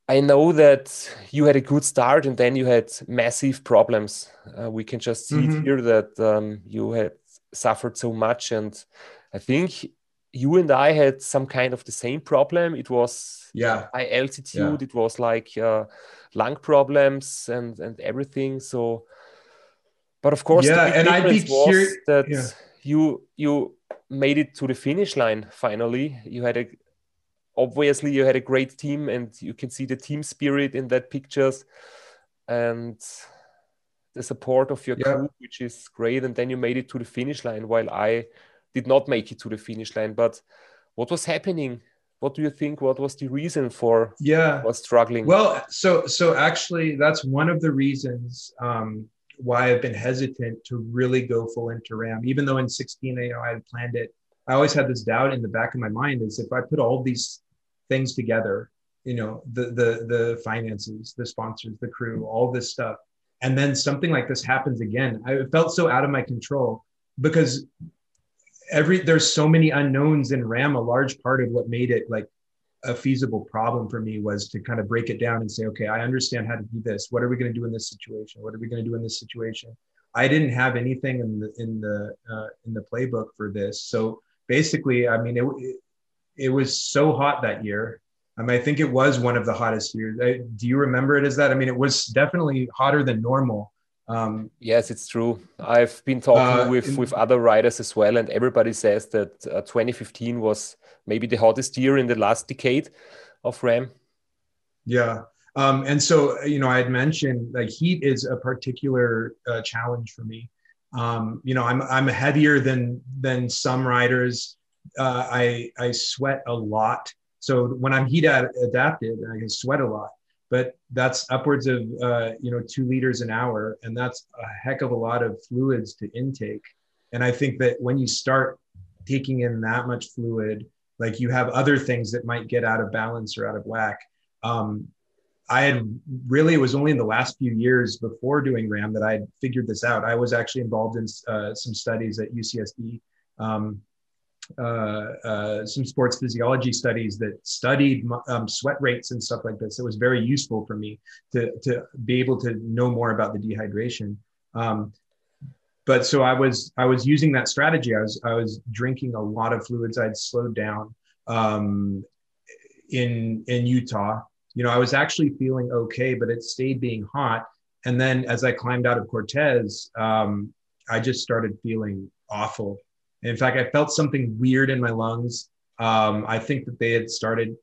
I know that you had a good start and then you had massive problems. Uh, we can just see mm-hmm. it here that um, you had suffered so much. And I think you and I had some kind of the same problem. It was yeah high altitude. Yeah. It was like uh, lung problems and and everything. So, but of course, yeah. and I'd be curious that yeah. you you made it to the finish line finally. You had a obviously you had a great team, and you can see the team spirit in that pictures, and the support of your yeah. crew, which is great. And then you made it to the finish line, while I did not make it to the finish line. But what was happening? What do you think? What was the reason for yeah was struggling? Well, so so actually, that's one of the reasons um, why I've been hesitant to really go full into RAAM. Even though in 16, you know, I had planned it, I always had this doubt in the back of my mind: is if I put all these things together, you know, the the the finances, the sponsors, the crew, all this stuff, and then something like this happens again, I felt so out of my control because every there's so many unknowns in RAAM a large part of what made it like a feasible problem for me was to kind of break it down and say okay i understand how to do this what are we going to do in this situation what are we going to do in this situation i didn't have anything in the in the uh, in the playbook for this so basically i mean it, it, was so hot that year I mean, I think it was one of the hottest years. I, do you remember it as that? I mean, it was definitely hotter than normal. Um, yes, it's true. I've been talking uh, with in, with other riders as well, and everybody says that uh, 2015 was maybe the hottest year in the last decade of RAAM. Yeah, um, and so you know, I had mentioned like heat is a particular uh, challenge for me. Um, you know, I'm I'm heavier than than some riders. Uh, I I sweat a lot. So when I'm heat adapted, I can sweat a lot but that's upwards of uh, you know two liters an hour and that's a heck of a lot of fluids to intake. And i think that when you start taking in that much fluid like you have other things that might get out of balance or out of whack. Um, i had really it was only in the last few years before doing RAAM that i figured this out. I was actually involved in uh, some studies at ucsd um, uh, uh, some sports physiology studies that studied um, sweat rates and stuff like this. It was very useful for me to, to be able to know more about the dehydration. Um, but so I was I was using that strategy. I was I was drinking a lot of fluids. I'd slowed down um, in in Utah. You know, I was actually feeling okay, but it stayed being hot. And then as I climbed out of Cortez, um, I just started feeling awful in fact, I felt something weird in my lungs. Um, I think that they had started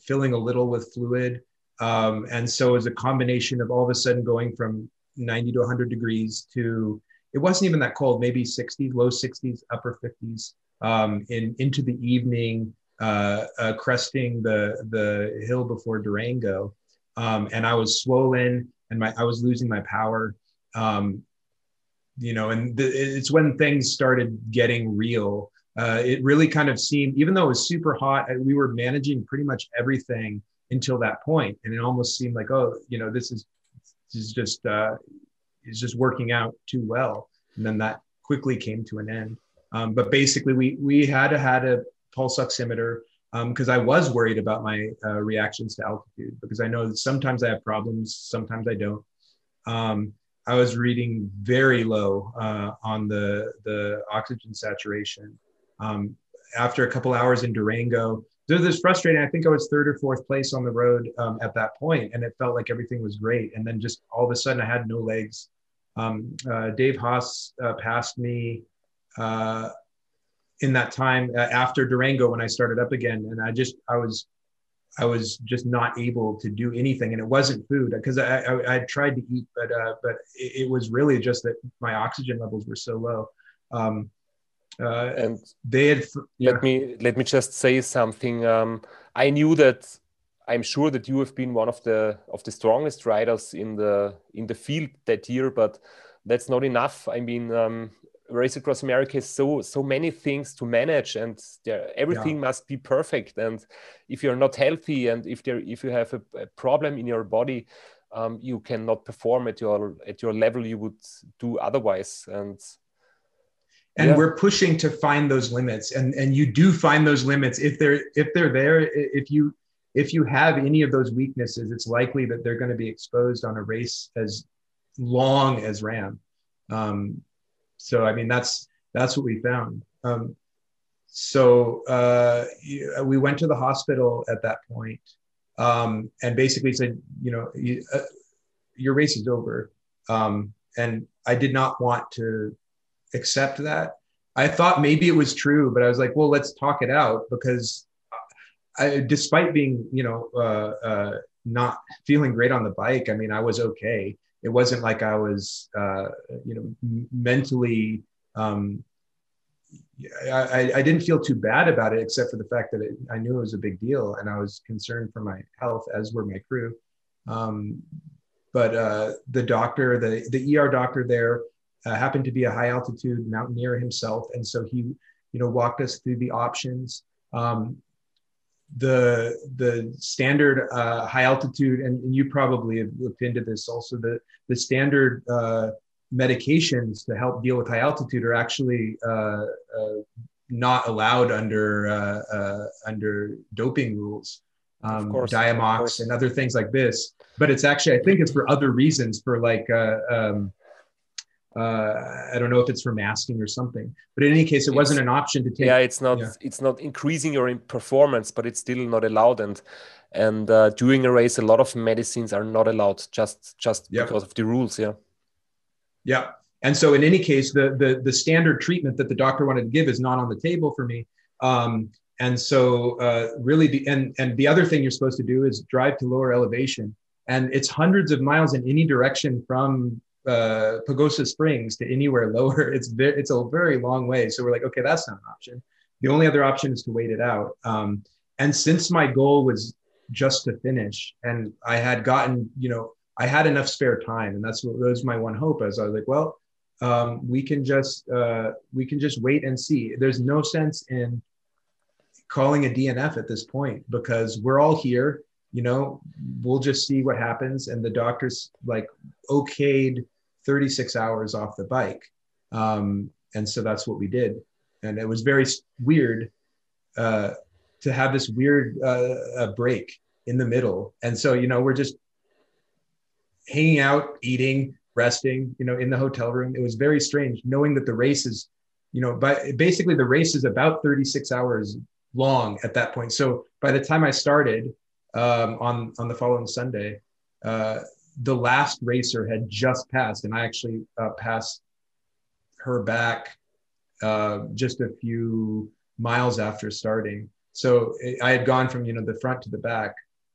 filling a little with fluid. Um, and so it was a combination of all of a sudden going from 90 to 100 degrees to, it wasn't even that cold, maybe 60s, low 60s, upper 50s um, in, into the evening, uh, uh, cresting the, the hill before Durango. Um, and I was swollen and my, I was losing my power. Um, you know, and the, it's when things started getting real. Uh, it really kind of seemed, even though it was super hot, we were managing pretty much everything until that point, and it almost seemed like, oh, you know, this is this is just uh, is just working out too well, and then that quickly came to an end. Um, but basically, we we had had a pulse oximeter because um, I was worried about my uh, reactions to altitude because I know that sometimes I have problems, sometimes I don't. Um, I was reading very low uh, on the the oxygen saturation. Um, after a couple hours in Durango, it was frustrating. I think I was third or fourth place on the road um, at that point, and it felt like everything was great. And then just all of a sudden, I had no legs. Um, uh, Dave Haase uh, passed me uh, in that time uh, after Durango when I started up again, and I just I was I was just not able to do anything, and it wasn't food because I, I, I tried to eat, but uh, but it, it, was really just that my oxygen levels were so low. Um, uh, and they had. Yeah. Let me let me just say something. Um, I knew that. I'm sure that you have been one of the of the strongest riders in the in the field that year, but that's not enough. I mean, um, race across America is so so many things to manage, and there, everything yeah. must be perfect. And if you're not healthy, and if there if you have a, a problem in your body, um, you cannot perform at your at your level you would do otherwise. And and Yeah. we're pushing to find those limits and and you do find those limits if they're if they're there if you if you have any of those weaknesses it's likely that they're going to be exposed on a race as long as RAAM um, so i mean that's that's what we found um, so uh, we went to the hospital at that point um, and basically said you know you, uh, your race is over um, and i did not want to accept that. I thought maybe it was true, but I was like, well, let's talk it out because I, despite being, you know, uh, uh, not feeling great on the bike, I mean, I was okay. It wasn't like I was, uh, you know, mentally, um, I, I- didn't feel too bad about it, except for the fact that it, I knew it was a big deal and I was concerned for my health, as were my crew. Um, but uh, the doctor, the, the ER doctor there, uh, happened to be a high altitude mountaineer himself, and so he, you know, walked us through the options. Um, the the standard uh, high altitude, and, and you probably have looked into this also. The the standard uh, medications to help deal with high altitude are actually uh, uh, not allowed under uh, uh, under doping rules. Um, course, Diamox and other things like this, but it's actually I think it's for other reasons, for like uh, um, uh, I don't know if it's for masking or something. But in any case, it wasn't an option to take. yeah it's not yeah. it's not increasing your performance but it's still not allowed and and uh, during a race a lot of medicines are not allowed just just Yep. because of the rules yeah Yeah. And so in any case, the the the standard treatment that the doctor wanted to give is not on the table for me. Um, and so uh, really, the, and and the other thing you're supposed to do is drive to lower elevation, and it's hundreds of miles in any direction from uh, Pagosa Springs to anywhere lower. It's it's a very long way. So we're like, okay, that's not an option. The only other option is to wait it out. Um, and since my goal was just to finish, and I had gotten, you know, I had enough spare time, and that's what that was my one hope. As I was like, well, um, we can just uh, we can just wait and see. There's no sense in calling a DNF at this point because we're all here. You know, we'll just see what happens. And the doctors like okayed 36 hours off the bike, um, and so that's what we did. And it was very weird uh, to have this weird uh, break in the middle. And so you know, we're just hanging out, eating, resting, you know, in the hotel room. It was very strange knowing that the race is, you know, by basically the race is about 36 hours long at that point. So by the time I started um, on on the following Sunday, uh, the last racer had just passed, and I actually uh, passed her back uh, just a few miles after starting. So I had gone from you know the front to the back,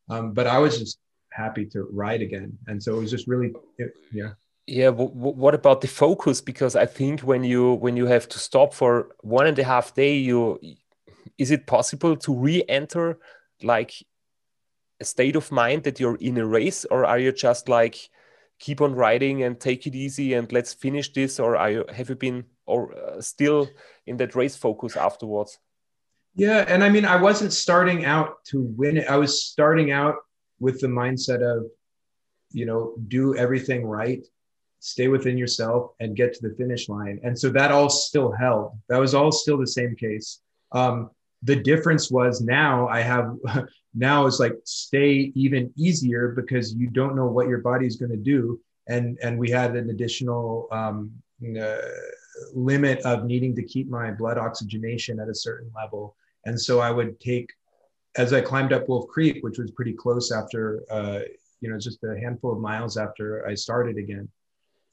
um, but I was just happy to ride again, and so it was just really it, yeah. yeah what about the focus because i think when you when you have to stop for one and a half day you is it possible to re-enter like a state of mind that you're in a race or are you just like keep on riding and take it easy and let's finish this or are you have you been or uh, still in that race focus afterwards Yeah, and I mean, I wasn't starting out to win it. I was starting out with the mindset of, you know, do everything right, stay within yourself, and get to the finish line. And so that all still held. That was all still the same case. Um, the difference was now I have now it's like stay even easier because you don't know what your body is going to do, and and we had an additional um, uh, limit of needing to keep my blood oxygenation at a certain level. And so I would take, as I climbed up Wolf Creek, which was pretty close after, uh, you know, just a handful of miles after I started again.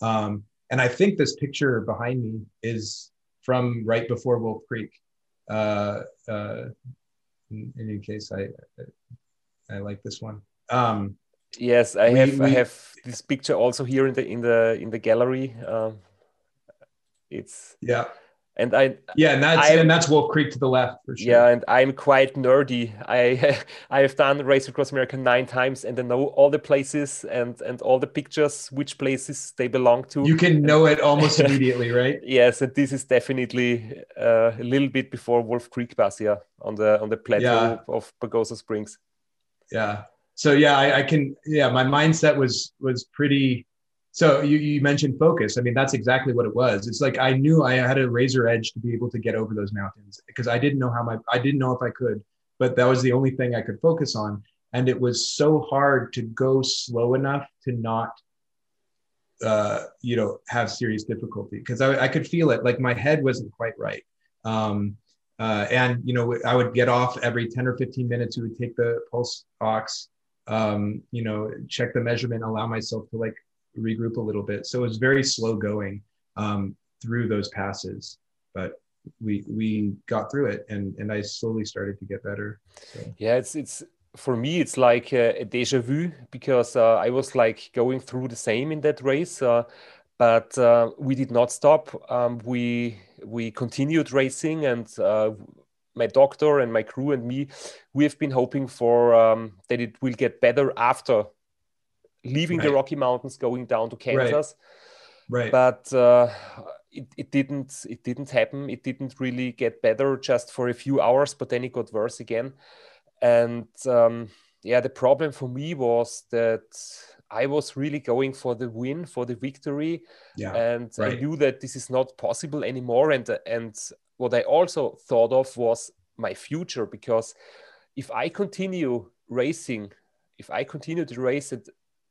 Um, and I think this picture behind me is from right before Wolf Creek. Uh, uh, in, in any case, I, I like this one. Um, yes i We- have i have this picture also here in the in the in the gallery um, it's yeah, and i yeah, and that's I'm- and that's Wolf Creek to the left for sure. Yeah, and I'm quite nerdy. I I have done Race Across America nine times, and I know all the places and and all the pictures, which places they belong to. you can know it almost immediately, right? yes, and this is definitely uh, a little bit before Wolf Creek Pass, yeah, on the on the plateau Yeah. of Pagosa Springs. yeah so yeah I, I can yeah my mindset was was pretty so you, you mentioned focus. I mean, that's exactly what it was. It's like I knew I had a razor edge to be able to get over those mountains because I didn't know how my I didn't know if I could, but that was the only thing I could focus on. And it was so hard to go slow enough to not uh, you know, have serious difficulty because I, I could feel it. Like my head wasn't quite right. Um, uh, and you know, I would get off every 10 or 15 minutes. We would take the pulse ox, um, you know, check the measurement, allow myself to like regroup a little bit. So it was very slow going um, through those passes, but we we got through it, and and I slowly started to get better. So. Yeah, it's it's for me it's like a, deja vu because uh, I was like going through the same in that race. Uh, but uh, we did not stop. Um, we we continued racing, and uh, my doctor and my crew and me, we have been hoping for um, that it will get better after leaving right. the Rocky Mountains, going down to Kansas. Right. right. But uh, it, it didn't it didn't happen. It didn't really get better just for a few hours, but then it got worse again. And um, yeah, the problem for me was that I was really going for the win, for the victory, yeah, and right. I knew that this is not possible anymore. And and what I also thought of was my future because if I continue racing, if I continue to race it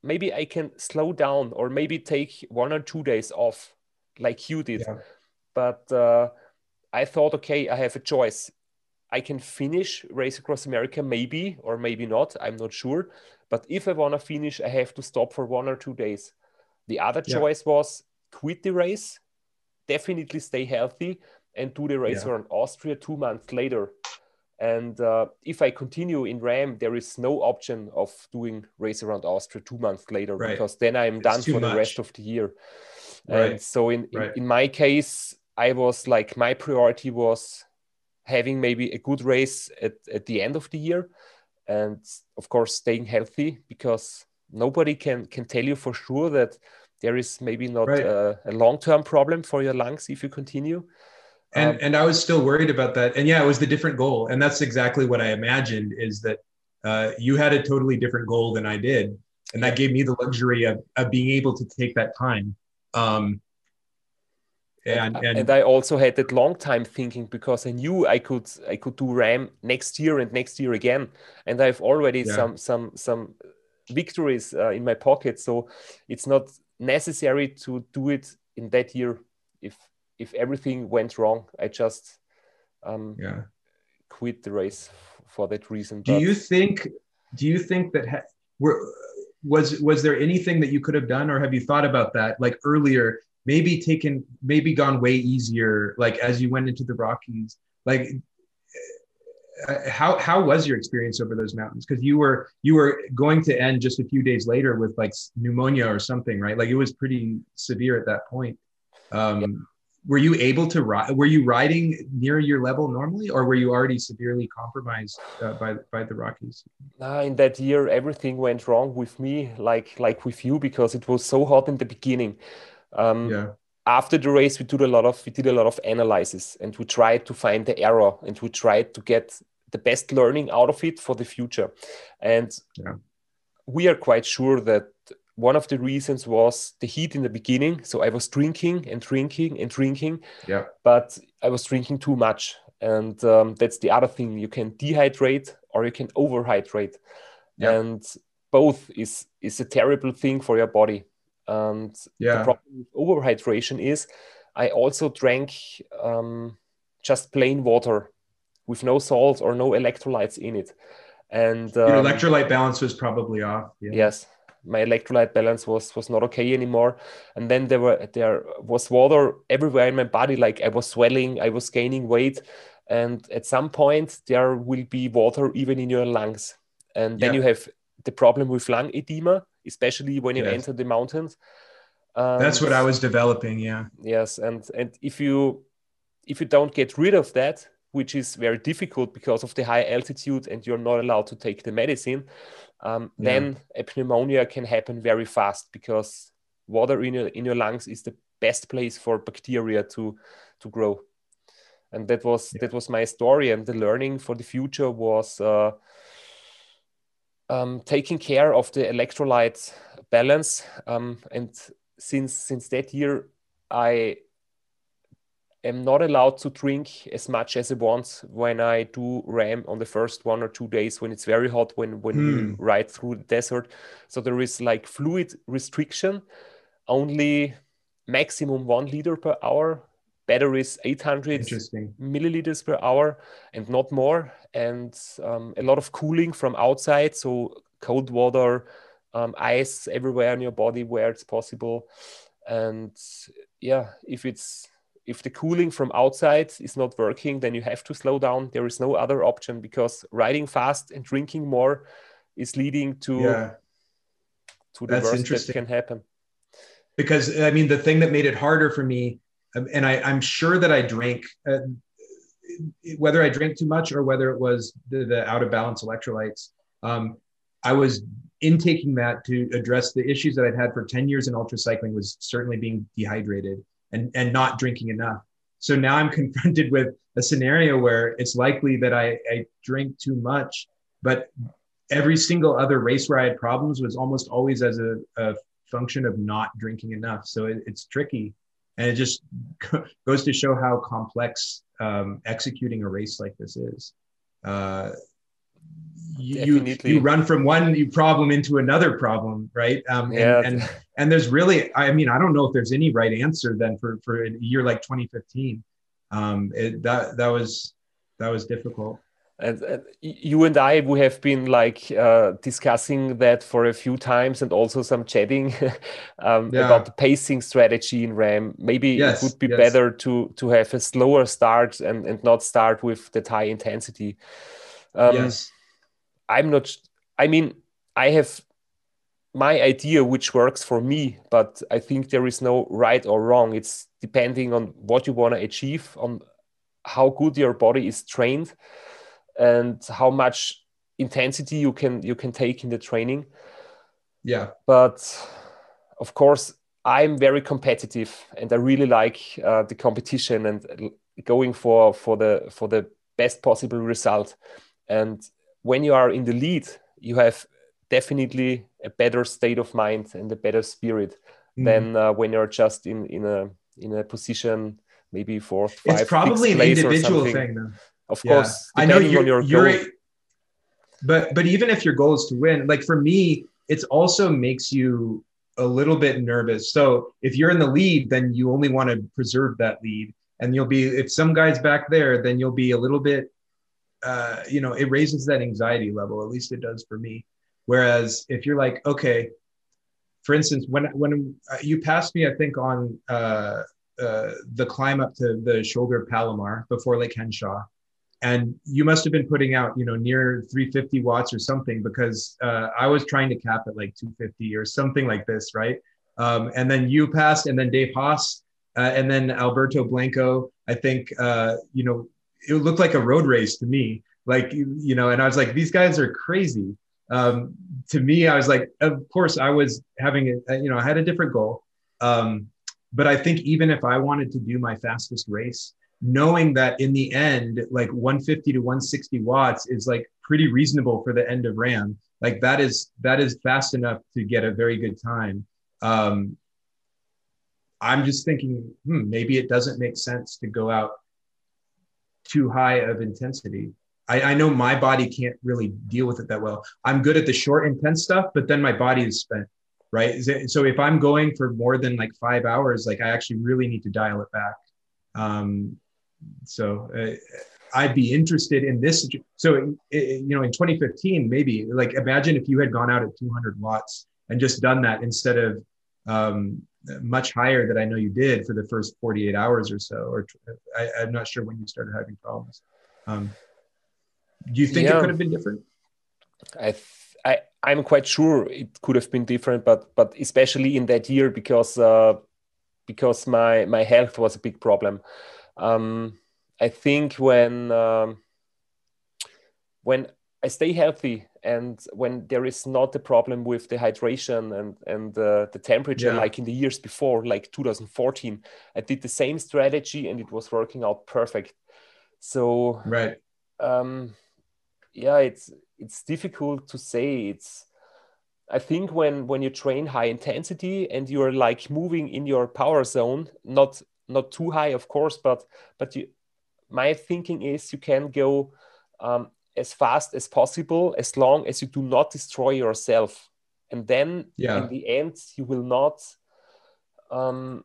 maybe I can slow down or maybe take one or two days off like you did. Yeah. But uh, I thought, okay, I have a choice. I can finish Race Across America, maybe or maybe not. I'm not sure. But if I want to finish, I have to stop for one or two days. The other yeah. choice was quit the race, definitely stay healthy, and do the race yeah. around Austria two months later. And uh, if I continue in RAAM, there is no option of doing race around Austria two months later right. because then I'm done for much. the rest of the year. Right. And so in, right. in, in my case, I was like my priority was having maybe a good race at, at the end of the year, and of course staying healthy because nobody can can tell you for sure that there is maybe not a, a long term problem for your lungs if you continue and um, and I was still worried about that. And yeah, it was the different goal, and that's exactly what I imagined. Is that uh, you had a totally different goal than I did, and that gave me the luxury of of being able to take that time. Um, and, and, and I also had that long time thinking because I knew I could I could do RAAM next year and next year again, and I've already yeah. some some some victories uh, in my pocket. So it's not necessary to do it in that year if if everything went wrong, I just um, yeah quit the race for that reason. Do but... you think? Do you think that ha- were was was there anything that you could have done, or have you thought about that like earlier? Maybe taken, maybe gone way easier, like as you went into the Rockies. Like, uh, how how was your experience over those mountains? Because you were you were going to end just a few days later with like pneumonia or something, right? Like it was pretty severe at that point. Um, were you able to ride were you riding near your level normally or were you already severely compromised uh, by by the rockies? Uh, in that year everything went wrong with me like like with you because it was so hot in the beginning. Um, yeah. after the race we did a lot of we did a lot of analysis and we tried to find the error and we tried to get the best learning out of it for the future. And yeah. we are quite sure that one of the reasons was the heat in the beginning. So I was drinking and drinking and drinking. Yeah. But I was drinking too much. And um, that's the other thing. You can dehydrate or you can overhydrate. Yeah. And both is is a terrible thing for your body. And yeah. the problem with overhydration is I also drank um, just plain water with no salt or no electrolytes in it. And um, your electrolyte balance was probably off. Yeah. Yes my electrolyte balance was was not okay anymore. And then there were there was water everywhere in my body like i was swelling i was gaining weight. And at some point there will be water even in your lungs. And then yeah. you have the problem with lung edema especially when you yes. enter the mountains. Um, that's what i was developing yeah. Yes and and if you if you don't get rid of that which is very difficult because of the high altitude and you're not allowed to take the medicine um, yeah. then a pneumonia can happen very fast because water in your in your lungs is the best place for bacteria to to grow and that was yeah. that was my story and the learning for the future was uh, um, taking care of the electrolyte balance um, and since since that year, I am not allowed to drink as much as I want when I do RAAM on the first one or two days when it's very hot when when hmm. you ride through the desert. So there is like fluid restriction, only maximum one liter per hour. Batteries 800 milliliters per hour and not more. And um, a lot of cooling from outside, so cold water, um, ice everywhere in your body where it's possible. And yeah, if it's if the cooling from outside is not working, then you have to slow down. There is no other option because riding fast and drinking more is leading to yeah. to the That's worst that can happen. Because I mean, the thing that made it harder for me, um, and I, am sure that I drank, uh, whether I drank too much or whether it was the, the out of balance electrolytes, um, I was intaking that to address the issues that I'd had for 10 years in ultra cycling was certainly being dehydrated and, and not drinking enough. So now I'm confronted with a scenario where it's likely that I, I drink too much, but every single other race where I had problems was almost always as a, a function of not drinking enough. So it, it's tricky. And it just goes to show how complex um, executing a race like this is. Uh, you, you run from one problem into another problem, right? Um, yeah. And, and, and there's really, I mean, I don't know if there's any right answer then for for a year like 2015. Um, it, that that was that was difficult. And, and, you and I, we have been like uh, discussing that for a few times, and also some chatting um, yeah. about the pacing strategy in RAAM. Maybe yes, it would be yes. better to to have a slower start and and not start with that high intensity. Um, yes I'm not, I mean, I have my idea which works for me, but I think there is no right or wrong. It's depending on what you want to achieve, on how good your body is trained, and how much intensity you can you can take in the training. Yeah. But of course, I'm very competitive, and I really like uh, the competition and going for for the for the best possible result. And when you are in the lead, you have definitely a better state of mind and a better spirit mm. than uh, when you're just in in a in a position maybe fourth, five. It's probably an individual thing, though. Of yeah. course, I know you're, your you're goal. but but even if your goal is to win, like for me, it also makes you a little bit nervous. So if you're in the lead, then you only want to preserve that lead, and you'll be if some guy's back there, then you'll be a little bit uh, you know, it raises that anxiety level. At least it does for me. Whereas if you're like, okay, for instance, when when uh, you passed me, I think on uh, uh, the climb up to the shoulder of Palomar before Lake Henshaw, and you must have been putting out, you know, near 350 watts or something because uh, I was trying to cap at like 250 or something like this, right? Um, and then you passed, and then Dave Haase, uh, and then Alberto Blanco. I think, uh, you know, it looked like a road race to me. Like you know, and I was like, these guys are crazy. Um, to me, I was like, of course, I was having a, you know, I had a different goal. Um, but I think even if I wanted to do my fastest race, knowing that in the end, like 150 to 160 watts is like pretty reasonable for the end of RAAM. Like that is that is fast enough to get a very good time. Um, I'm just thinking, hmm, maybe it doesn't make sense to go out too high of intensity. I, I, know my body can't really deal with it that well. I'm good at the short, intense stuff, but then my body is spent, right? So if I'm going for more than like five hours, like I actually really need to dial it back. Um, so uh, I'd be interested in this. So, you know, in 2015, maybe like imagine if you had gone out at 200 watts and just done that instead of um, much higher that I know you did for the first 48 hours or so, or I, am not sure when you started having problems. Um, do you think yeah. it could have been different? I, I, I'm quite sure it could have been different, but but especially in that year because uh, because my my health was a big problem. Um, I think when um, when I stay healthy and when there is not a problem with the hydration and and uh, the temperature yeah. like in the years before like 2014 i did the same strategy and it was working out perfect. So right. um yeah it's it's difficult to say. It's I think when when you train high intensity and you're like moving in your power zone, not not too high, of course, but but you, my thinking is you can go um, as fast as possible as long as you do not destroy yourself, and then yeah. in the end you will not um,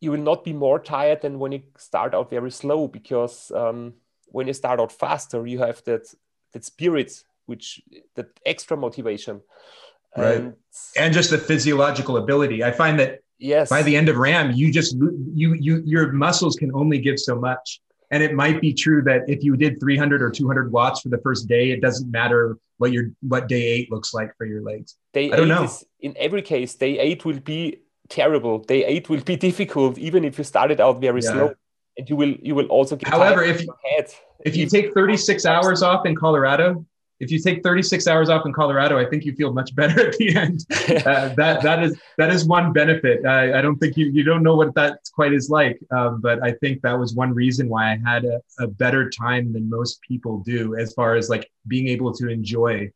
you will not be more tired than when you start out very slow because um, when you start out faster you have that that spirit which that extra motivation. Right. And, and just the physiological ability. I find that yes. by the end of RAAM you just you you your muscles can only give so much and it might be true that if you did 300 or 200 watts for the first day it doesn't matter what your what day eight looks like for your legs. Day i don't know. is, in every case day eight will be terrible. Day eight will be difficult even if you started out very yeah. slow. And you will you will also get however if you, if you take 36 hours off in colorado if you take 36 hours off in Colorado, I think you feel much better at the end. Uh, that that is that is one benefit. I, I don't think you you don't know what that quite is like, um, but I think that was one reason why I had a, a, better time than most people do, as far as like being able to enjoy.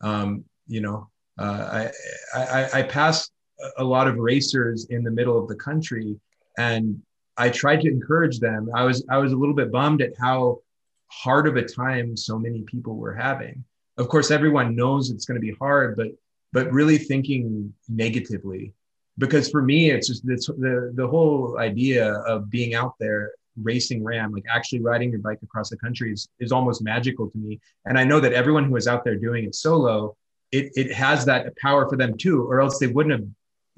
Um, you know, uh, I, I I passed a lot of racers in the middle of the country, and I tried to encourage them. I was I was a little bit bummed at how hard of a time so many people were having. Of course, everyone knows it's going to be hard, but but really thinking negatively, because for me, it's just it's, the the whole idea of being out there racing RAAM like actually riding your bike across the country is, is almost magical to me. And i know that everyone who is out there doing it solo it, it has that power for them too or else they wouldn't have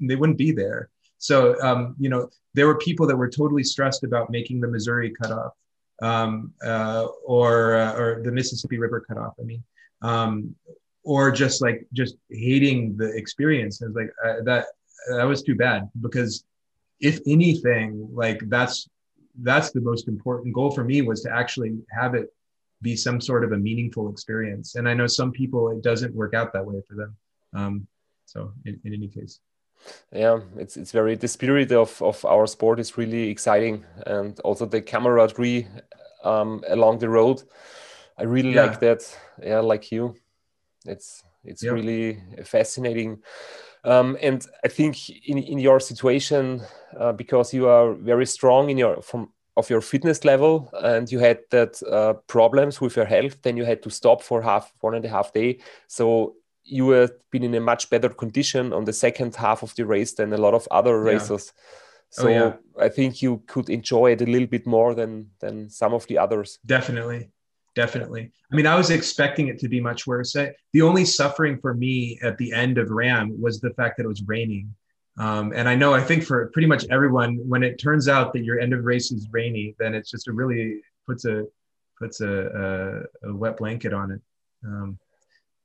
they wouldn't be there. So um, you know there were people that were totally stressed about making the missouri cutoff um, uh, or uh, or the Mississippi River cutoff. I mean, um, or just like just hating the experience. It's like uh, that that was too bad because if anything, like that's that's the most important goal for me was to actually have it be some sort of a meaningful experience. And I know some people it doesn't work out that way for them. Um, so in, in any case yeah it's it's very the spirit of of our sport is really exciting. And also the camaraderie um, along the road. I really yeah. like that. Yeah like you. It's it's yeah. really fascinating. Um, and i think in in your situation uh, because you are very strong in your from of your fitness level and you had that uh, problems with your health then you had to stop for half one and a half day. So you have been in a much better condition on the second half of the race than a lot of other racers. Oh, so oh, yeah. I think you could enjoy it a little bit more than than some of the others. Definitely, definitely. I mean, I was expecting it to be much worse. The only suffering for me at the end of RAAM was the fact that it was raining. Um, and I know, I think for pretty much everyone, when it turns out that your end of race is rainy, then it's just a really puts a puts a, a, a wet blanket on it. Um,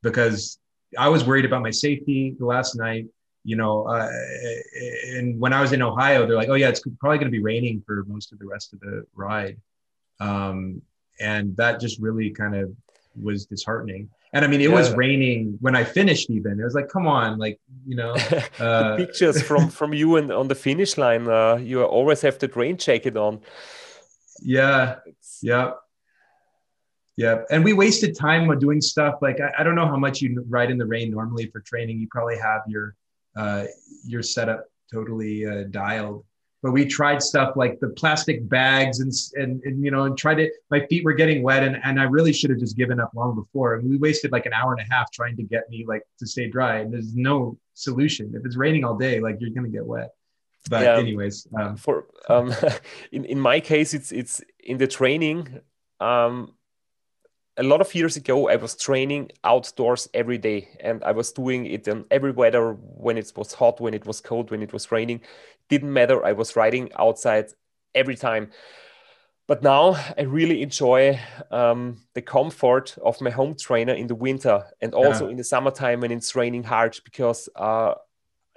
because I was worried about my safety the last night. You know, uh, and when I was in Ohio, they're like, "Oh yeah, it's probably going to be raining for most of the rest of the ride," um, and that just really kind of was disheartening. And I mean, it yeah. was raining when I finished. Even it was like, come on, like you know, uh, pictures from from you and on the finish line. Uh, you always have the rain jacket on. Yeah, it's... yeah. Yeah, and we wasted time on doing stuff like I, I, don't know how much you ride in the rain normally for training. You probably have your uh, your setup totally uh, dialed, but we tried stuff like the plastic bags and, and and you know and tried it. My feet were getting wet, and and I really should have just given up long before. And we wasted like an hour and a half trying to get me like to stay dry, and there's no solution. If it's raining all day, like you're gonna get wet. But yeah, anyways, um, for um, in in my case, it's it's in the training. Um, a lot of years ago, I was training outdoors every day, and I was doing it in every weather when it was hot, when it was cold, when it was raining. Didn't matter. I was riding outside every time. But now I really enjoy um, the comfort of my home trainer in the winter and also yeah. in the summertime when it's raining hard because uh,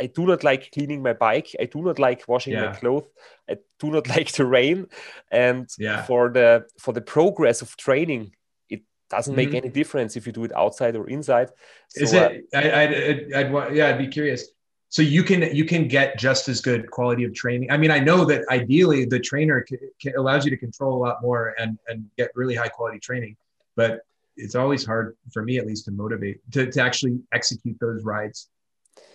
I do not like cleaning my bike. I do not like washing yeah. my clothes. I do not like the rain. And yeah. for the for the progress of training, doesn't make mm-hmm. any difference if you do it outside or inside. So, Is it? Uh, I, I'd, I'd, I'd, yeah, I'd be curious. So you can you can get just as good quality of training. I mean, I know that ideally the trainer can, can, allows you to control a lot more and and get really high quality training, but it's always hard for me at least to motivate to, to actually execute those rides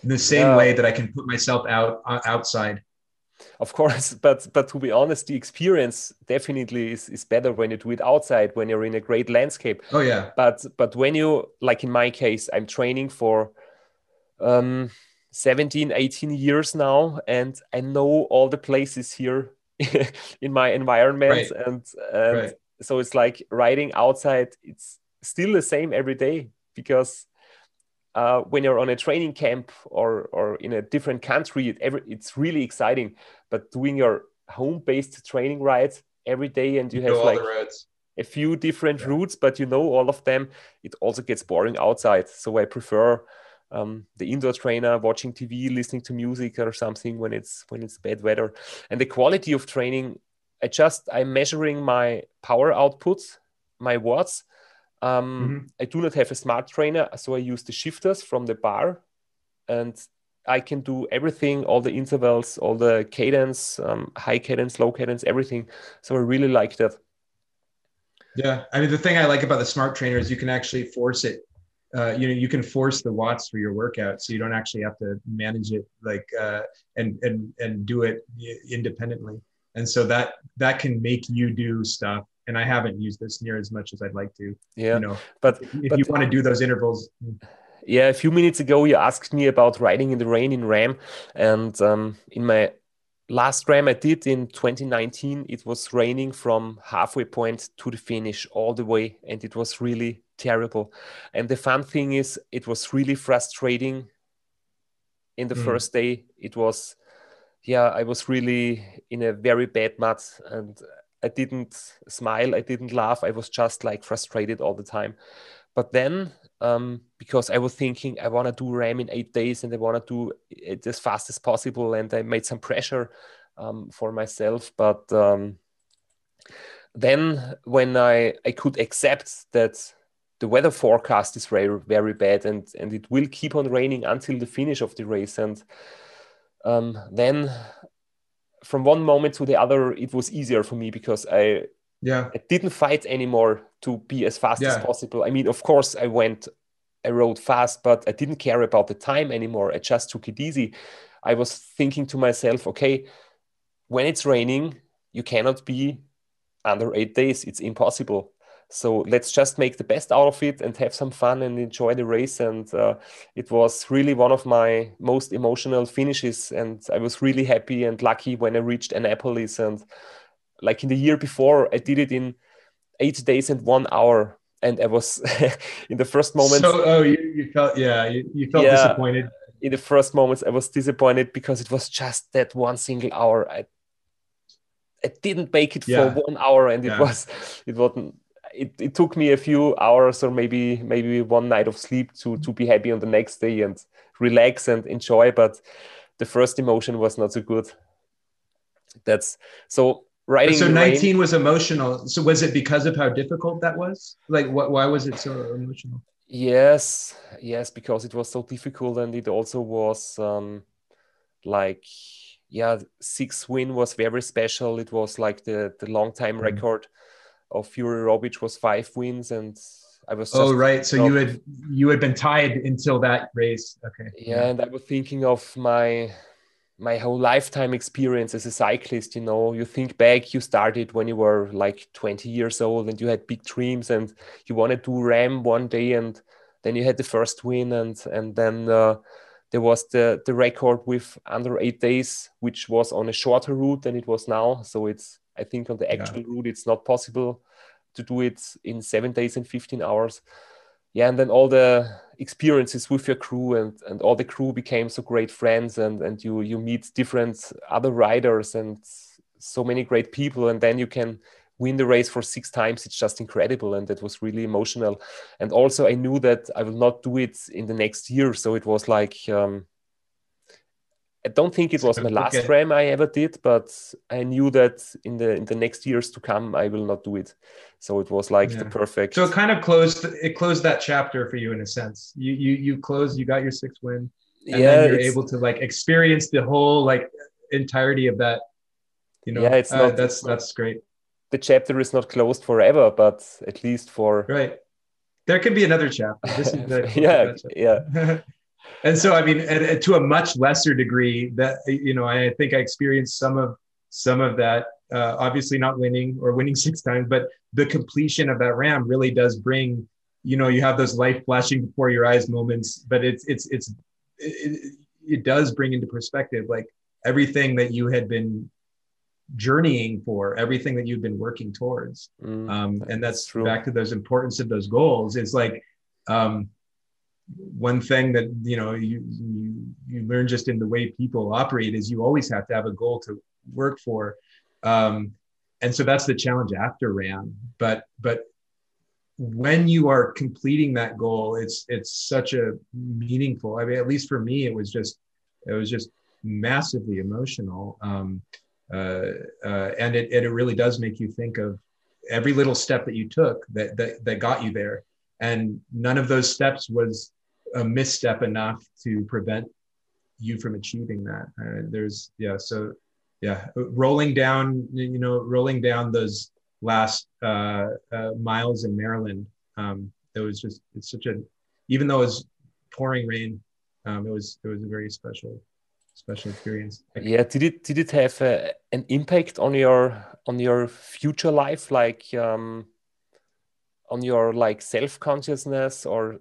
in the same yeah. way that I can put myself out uh, outside. Of course, but but to be honest, the experience definitely is, is better when you do it outside, when you're in a great landscape. Oh yeah. But but when you like in my case, I'm training for um 17, 18 years now, and I know all the places here in my environment, right. and, and right. so it's like riding outside. It's still the same every day because uh, when you're on a training camp or or in a different country, it every, it's really exciting. But doing your home-based training rides every day, and you, you have like a few different yeah. routes, but you know all of them, it also gets boring outside. So I prefer um, the indoor trainer, watching TV, listening to music or something when it's when it's bad weather. And the quality of training, I just I'm measuring my power output, my watts. Um, mm-hmm. I do not have a smart trainer, so I use the shifters from the bar, and I can do everything, all the intervals, all the cadence, um, high cadence, low cadence, everything. So I really like that. Yeah, I mean the thing I like about the smart trainer is you can actually force it uh, you know you can force the watts for your workout so you don't actually have to manage it like uh, and and and do it independently and so that that can make you do stuff and i haven't used this near as much as i'd like to yeah you know but if but, you want to do those intervals mm. yeah a few minutes ago you asked me about riding in the rain in RAAM and um, in my last RAAM i did in 2019 it was raining from halfway point to the finish all the way and it was really terrible. And the fun thing is, it was really frustrating. In the mm. first day, it was, yeah, I was really in a very bad mud, and I didn't smile, I didn't laugh, I was just like frustrated all the time. But then, um, because I was thinking I want to do RAAM in eight days and I want to do it as fast as possible, and I made some pressure um, for myself, but. Um, then when I, I could accept that the weather forecast is very very bad and and it will keep on raining until the finish of the race and um, then from one moment to the other it was easier for me because i yeah. I didn't fight anymore to be as fast yeah. as possible. I mean of course i went i rode fast but i didn't care about the time anymore. I just took it easy. I was thinking to myself okay when it's raining you cannot be under eight days. It's impossible so let's just make the best out of it and have some fun and enjoy the race. And uh, it was really one of my most emotional finishes. And i was really happy and lucky when i reached annapolis. And like in the year before i did it in eight days and one hour. And i was in the first moment so oh you, you felt yeah you, you felt yeah, disappointed. In the first moments i was disappointed because it was just that one single hour. I I didn't make it yeah. for one hour and it was it wasn't it, it took me a few hours or maybe maybe one night of sleep to to be happy on the next day and relax and enjoy but the first emotion was not so good. That's so writing so 19 rain, was emotional. So was it because of how difficult that was? Like what why was it so emotional? Yes yes because it was so difficult and it also was um like yeah six win was very special. It was like the the long time mm-hmm. record of Jure Robic was five wins, and I was. oh right, so you had you had been tied until that race. Okay. Yeah, and I was thinking of my my whole lifetime experience as a cyclist. You know, you think back, you started when you were like 20 years old, and you had big dreams, and you wanted to RAAM one day, and then you had the first win, and and then. Uh, there was the, the record with under eight days, which was on a shorter route than it was now. So it's I think on the actual yeah. route, it's not possible to do it in seven days and 15 hours. Yeah, and then all the experiences with your crew and, and all the crew became so great friends and, and you you meet different other riders and so many great people and then you can win the race for six times it's just incredible and that was really emotional and also i knew that i will not do it in the next year so it was like um, I don't think it was my last okay. RAAM I ever did, but I knew that in the in the next years to come I will not do it. So it was like yeah. the perfect. So it kind of closed it closed that chapter for you in a sense. You you you closed. You got your sixth win, and yeah, then you're able to like experience the whole like entirety of that. You know, yeah, it's uh, not, that's that's great. The chapter is not closed forever, but at least for right. There could be another chapter. This is the, yeah, yeah. and so I mean, and, and to a much lesser degree, that you know, I think I experienced some of some of that. Uh, obviously, not winning or winning six times, but the completion of that RAAM really does bring. You know, you have those life flashing before your eyes moments, but it's it's it's it, it does bring into perspective like everything that you had been journeying for everything that you've been working towards. Mm, um, and that's true. back to those importance of those goals. It's like um, one thing that you know you, you you learn just in the way people operate is you always have to have a goal to work for. Um, and so that's the challenge after RAAM. But but when you are completing that goal it's it's such a meaningful i mean at least for me it was just it was just massively emotional. Um, uh, uh, and it, it really does make you think of every little step that you took that, that that got you there. And none of those steps was a misstep enough to prevent you from achieving that. Uh, there's yeah so yeah rolling down you know rolling down those last uh, uh, miles in maryland um, it was just it's such a even though it was pouring rain um, it was it was a very special special experience. Yeah, did it did it have a, an impact on your on your future life, like um, on your like self consciousness or?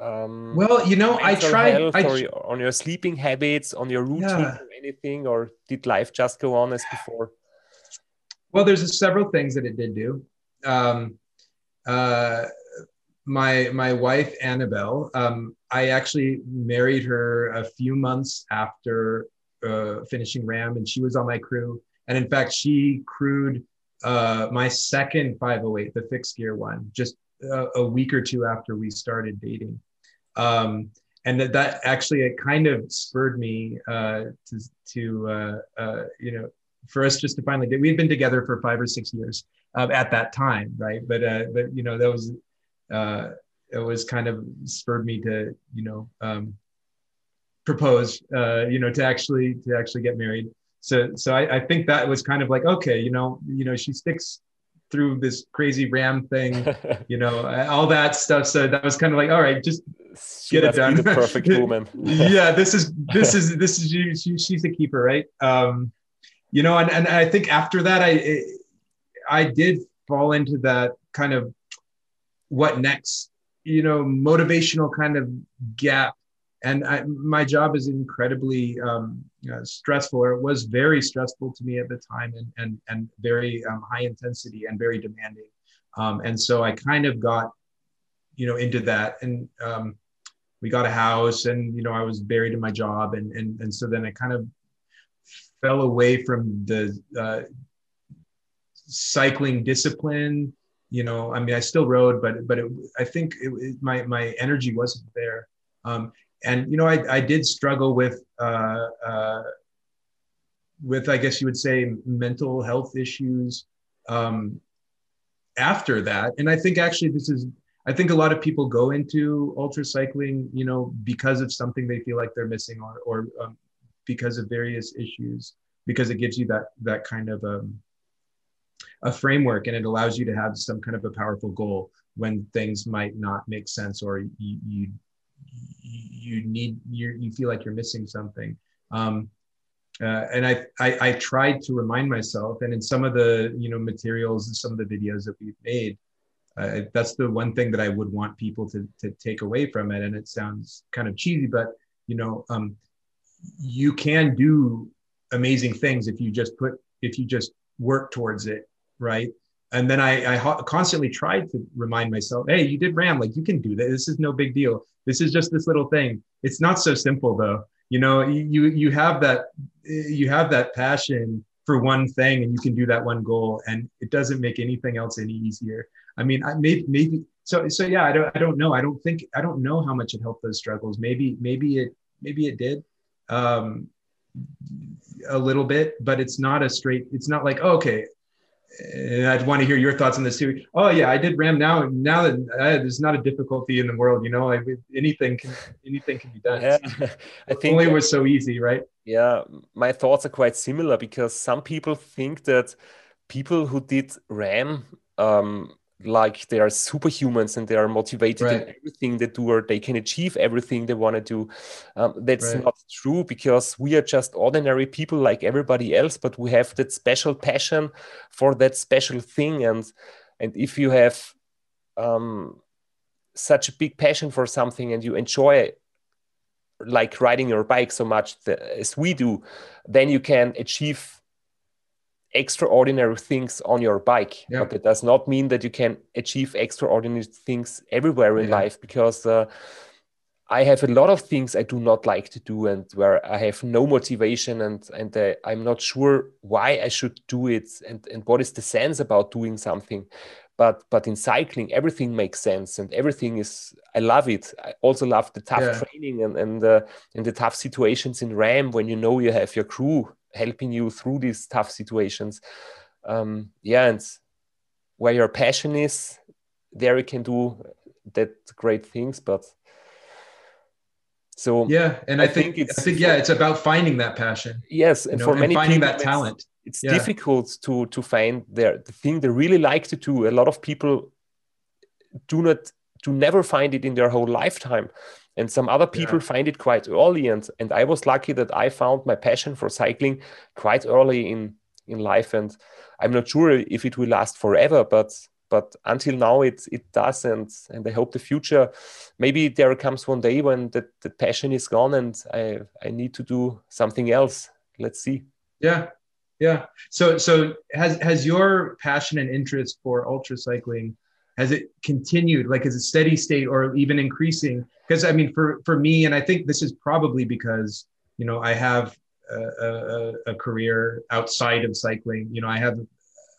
Um, well, you know, I tried. I or on your sleeping habits, on your routine, yeah. or anything, or did life just go on as before? Well, there's several things that it did do. Um, uh, my my wife Annabelle. Um, I actually married her a few months after uh, finishing RAAM, and she was on my crew. And in fact, she crewed uh, my second 508, the fixed gear one, just a, a week or two after we started dating. Um, and that, that actually it kind of spurred me uh, to, to uh, uh, you know, for us just to finally get. We had been together for five or six years at that time, right? But uh, but you know that was uh, it was kind of spurred me to you know um, propose uh, you know to actually to actually get married. So so I, I think that was kind of like okay you know you know she sticks through this crazy RAAM thing you know all that stuff. So that was kind of like all right just she get it done. the perfect woman. Yeah this is this is this is she, she's a keeper right? Um you know and, and i think after that i i did fall into that kind of what next you know motivational kind of gap. And I, my job is incredibly um, stressful or it was very stressful to me at the time and and, and very um, high intensity and very demanding. Um, and so i kind of got you know into that and um, we got a house and you know i was buried in my job and and, and so then i kind of fell away from the uh, cycling discipline you know, I mean, I still rode, but but it, I think it, it, my my energy wasn't there. Um, and you know, I I did struggle with uh, uh, with I guess you would say mental health issues um, after that. And I think actually this is I think a lot of people go into ultra cycling, you know, because of something they feel like they're missing, or or um, because of various issues, because it gives you that that kind of um, a framework and it allows you to have some kind of a powerful goal when things might not make sense or you you, you need you you feel like you're missing something. Um, uh, and I, I i tried to remind myself and in some of the you know materials and some of the videos that we've made uh, that's the one thing that i would want people to, to take away from it. And it sounds kind of cheesy but you know um, you can do amazing things if you just put if you just work towards it right? And then I, I constantly tried to remind myself, hey, you did RAAM, like you can do this. This is no big deal. This is just this little thing. It's not so simple though. You know, you you have that you have that passion for one thing, and you can do that one goal, and it doesn't make anything else any easier. I mean, I maybe maybe so so yeah. I don't I don't know. I don't think I don't know how much it helped those struggles. Maybe maybe it maybe it did. Um, a little bit, but it's not a straight. It's not like oh, okay, and I'd want to hear your thoughts on this too. Oh yeah, I did RAAM now. Now that uh, there's not a difficulty in the world, you know, like anything can anything can be done. Yeah, I think only was so easy, right? Yeah, my thoughts are quite similar because some people think that people who did RAAM, um, like they are superhumans and they are motivated Right. in everything they do or they can achieve everything they want to do. Um, that's Right. not true because we are just ordinary people like everybody else, but we have that special passion for that special thing. And and if you have um, such a big passion for something and you enjoy like riding your bike so much that, as we do, then you can achieve extraordinary things on your bike. Yeah. But that does not mean that you can achieve extraordinary things everywhere in Yeah. life because uh, I have a lot of things I do not like to do and where I have no motivation and and uh, I'm not sure why I should do it and and what is the sense about doing something. But but in cycling, everything makes sense and everything is. I love it. I also love the tough Yeah. training and and uh, and the tough situations in RAAM when you know you have your crew helping you through these tough situations. Um, yeah, and where your passion is, there you can do that great things. But so Yeah, and I, I think, think it's- I think yeah, it's about finding that passion, yes, you and know, for and many finding people, that it's- talent. it's Yeah. difficult to to find their the thing they really like to do. A lot of people do not do never find it in their whole lifetime, and some other people find it quite early. And and I was lucky that I found my passion for cycling quite early in in life. And I'm not sure if it will last forever, but but until now it it does. And and I hope the future maybe there comes one day when the, the passion is gone and I I need to do something else. Let's see. Yeah, yeah. So so has has your passion and interest for ultra cycling has it continued like is it steady state or even increasing? Because I mean for for me and I think this is probably because you know I have a, a, a career outside of cycling. You know I have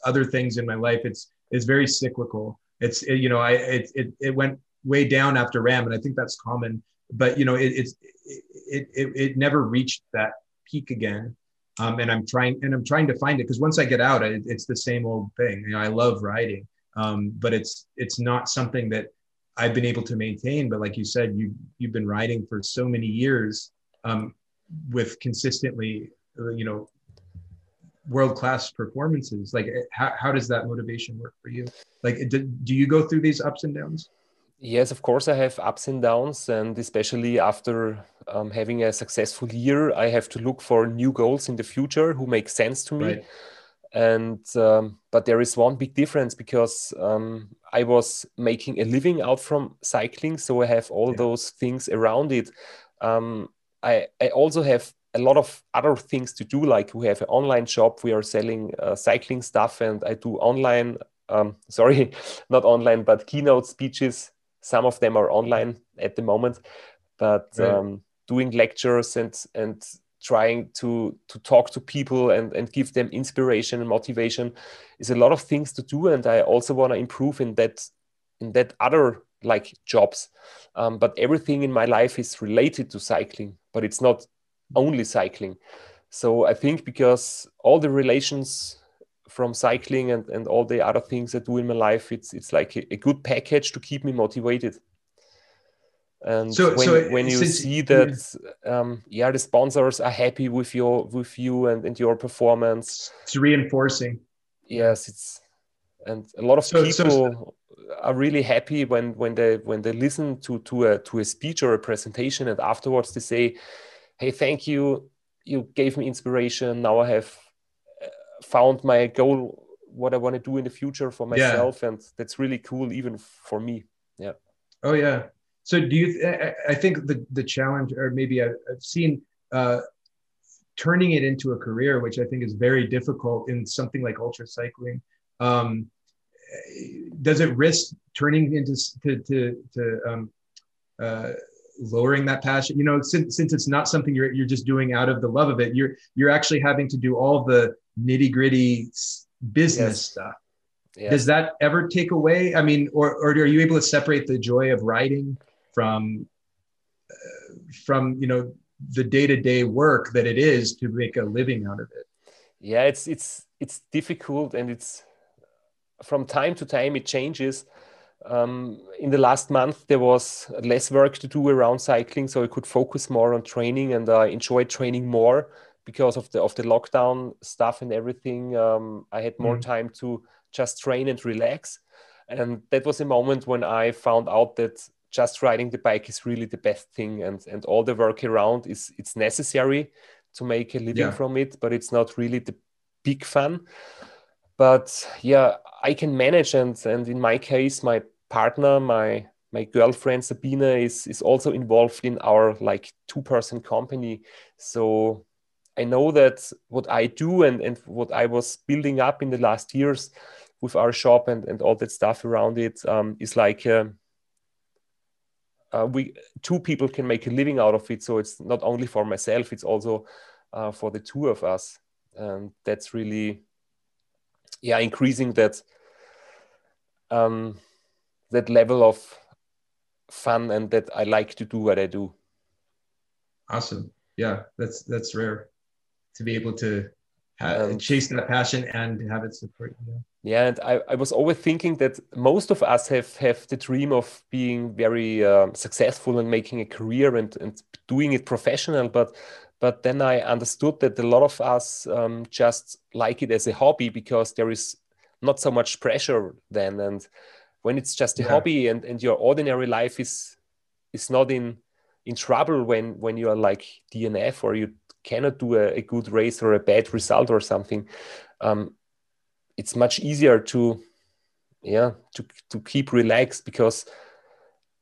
other things in my life. It's it's very cyclical. It's it, you know I it, it it went way down after RAAM and I think that's common. But you know it, it's it, it it never reached that peak again um, and I'm trying and I'm trying to find it because once I get out, I, it's the same old thing. You know, I love riding, um, but it's it's not something that I've been able to maintain. But like you said, you you've been riding for so many years um, with consistently, you know, world class performances. Like, eh, how how does that motivation work for you? Like, do, do you go through these ups and downs? Yes, of course, I have ups and downs, and especially after um, having a successful year, I have to look for new goals in the future who make sense to me. Right. And um, but there is one big difference because um, I was making a living out from cycling, so I have all Yeah. those things around it. Um, I I also have a lot of other things to do, like we have an online shop, we are selling uh, cycling stuff, and I do online. Um, sorry, not online, but keynote speeches some of them are online at the moment but Right. um, doing lectures and and trying to to talk to people and and give them inspiration and motivation is a lot of things to do. And i also want to improve in that in that other like jobs. Um, but everything in my life is related to cycling but it's not only cycling. So i think because all the relations from cycling and, and all the other things I do in my life, it's it's like a, a good package to keep me motivated. And So- when, so when you see that, um, yeah, the sponsors are happy with your with you and, and your performance, It's reinforcing. yes, it's and a lot of So- so- people are really happy when when they when they listen to to a to a speech or a presentation and afterwards they say, "Hey, thank you, you gave me inspiration. Now I have uh, found my goal, what I want to do in the future for Yeah. myself, and that's really cool even for me." Yeah. Oh yeah. So do you? I- I think the the challenge, or maybe I've, I've seen uh, turning it into a career, which I think is very difficult in something like ultra cycling. Um, does it risk turning into to to, to um, uh, lowering that passion? You know, since since it's not something you're you're just doing out of the love of it, you're you're actually having to do all the nitty gritty business Yes. stuff does that ever take away i mean or, or are you able to separate the joy of writing from uh, from you know the day-to-day work that it is to make a living out of it. Yeah it's it's it's difficult and it's from time to time it changes. Um, in the last month there was less work to do around cycling so i could focus more on training and i enjoyed training more because of the of the lockdown stuff and everything. Um, i had more Mhm. time to just train and relax. And that was a moment when I found out that just riding the bike is really the best thing, and and all the work around is it's necessary to make a living yeah. from it, but it's not really the big fun. But yeah, I can manage, and and in my case, my partner, my my girlfriend Sabina is is also involved in our like two person company. So I know that what I do and and what I was building up in the last years with our shop and and all that stuff around it um, is like. Uh, uh, we two people can make a living out of it so it's not only for myself it's also uh, for the two of us and that's really yeah increasing that um, that level of fun and that I like to do what I do. Awesome. Yeah, that's that's rare to be able to have, chase that passion and have it support you. Yeah, and I, I was always thinking that most of us have have the dream of being very um, successful and making a career and, and doing it professional, but but then I understood that a lot of us um, just like it as a hobby because there is not so much pressure then. And when it's just a yeah. hobby and, and your ordinary life is is not in in trouble when when you are like DNF or you cannot do a, a good race or a bad result or something, um, it's much easier to yeah to to keep relaxed because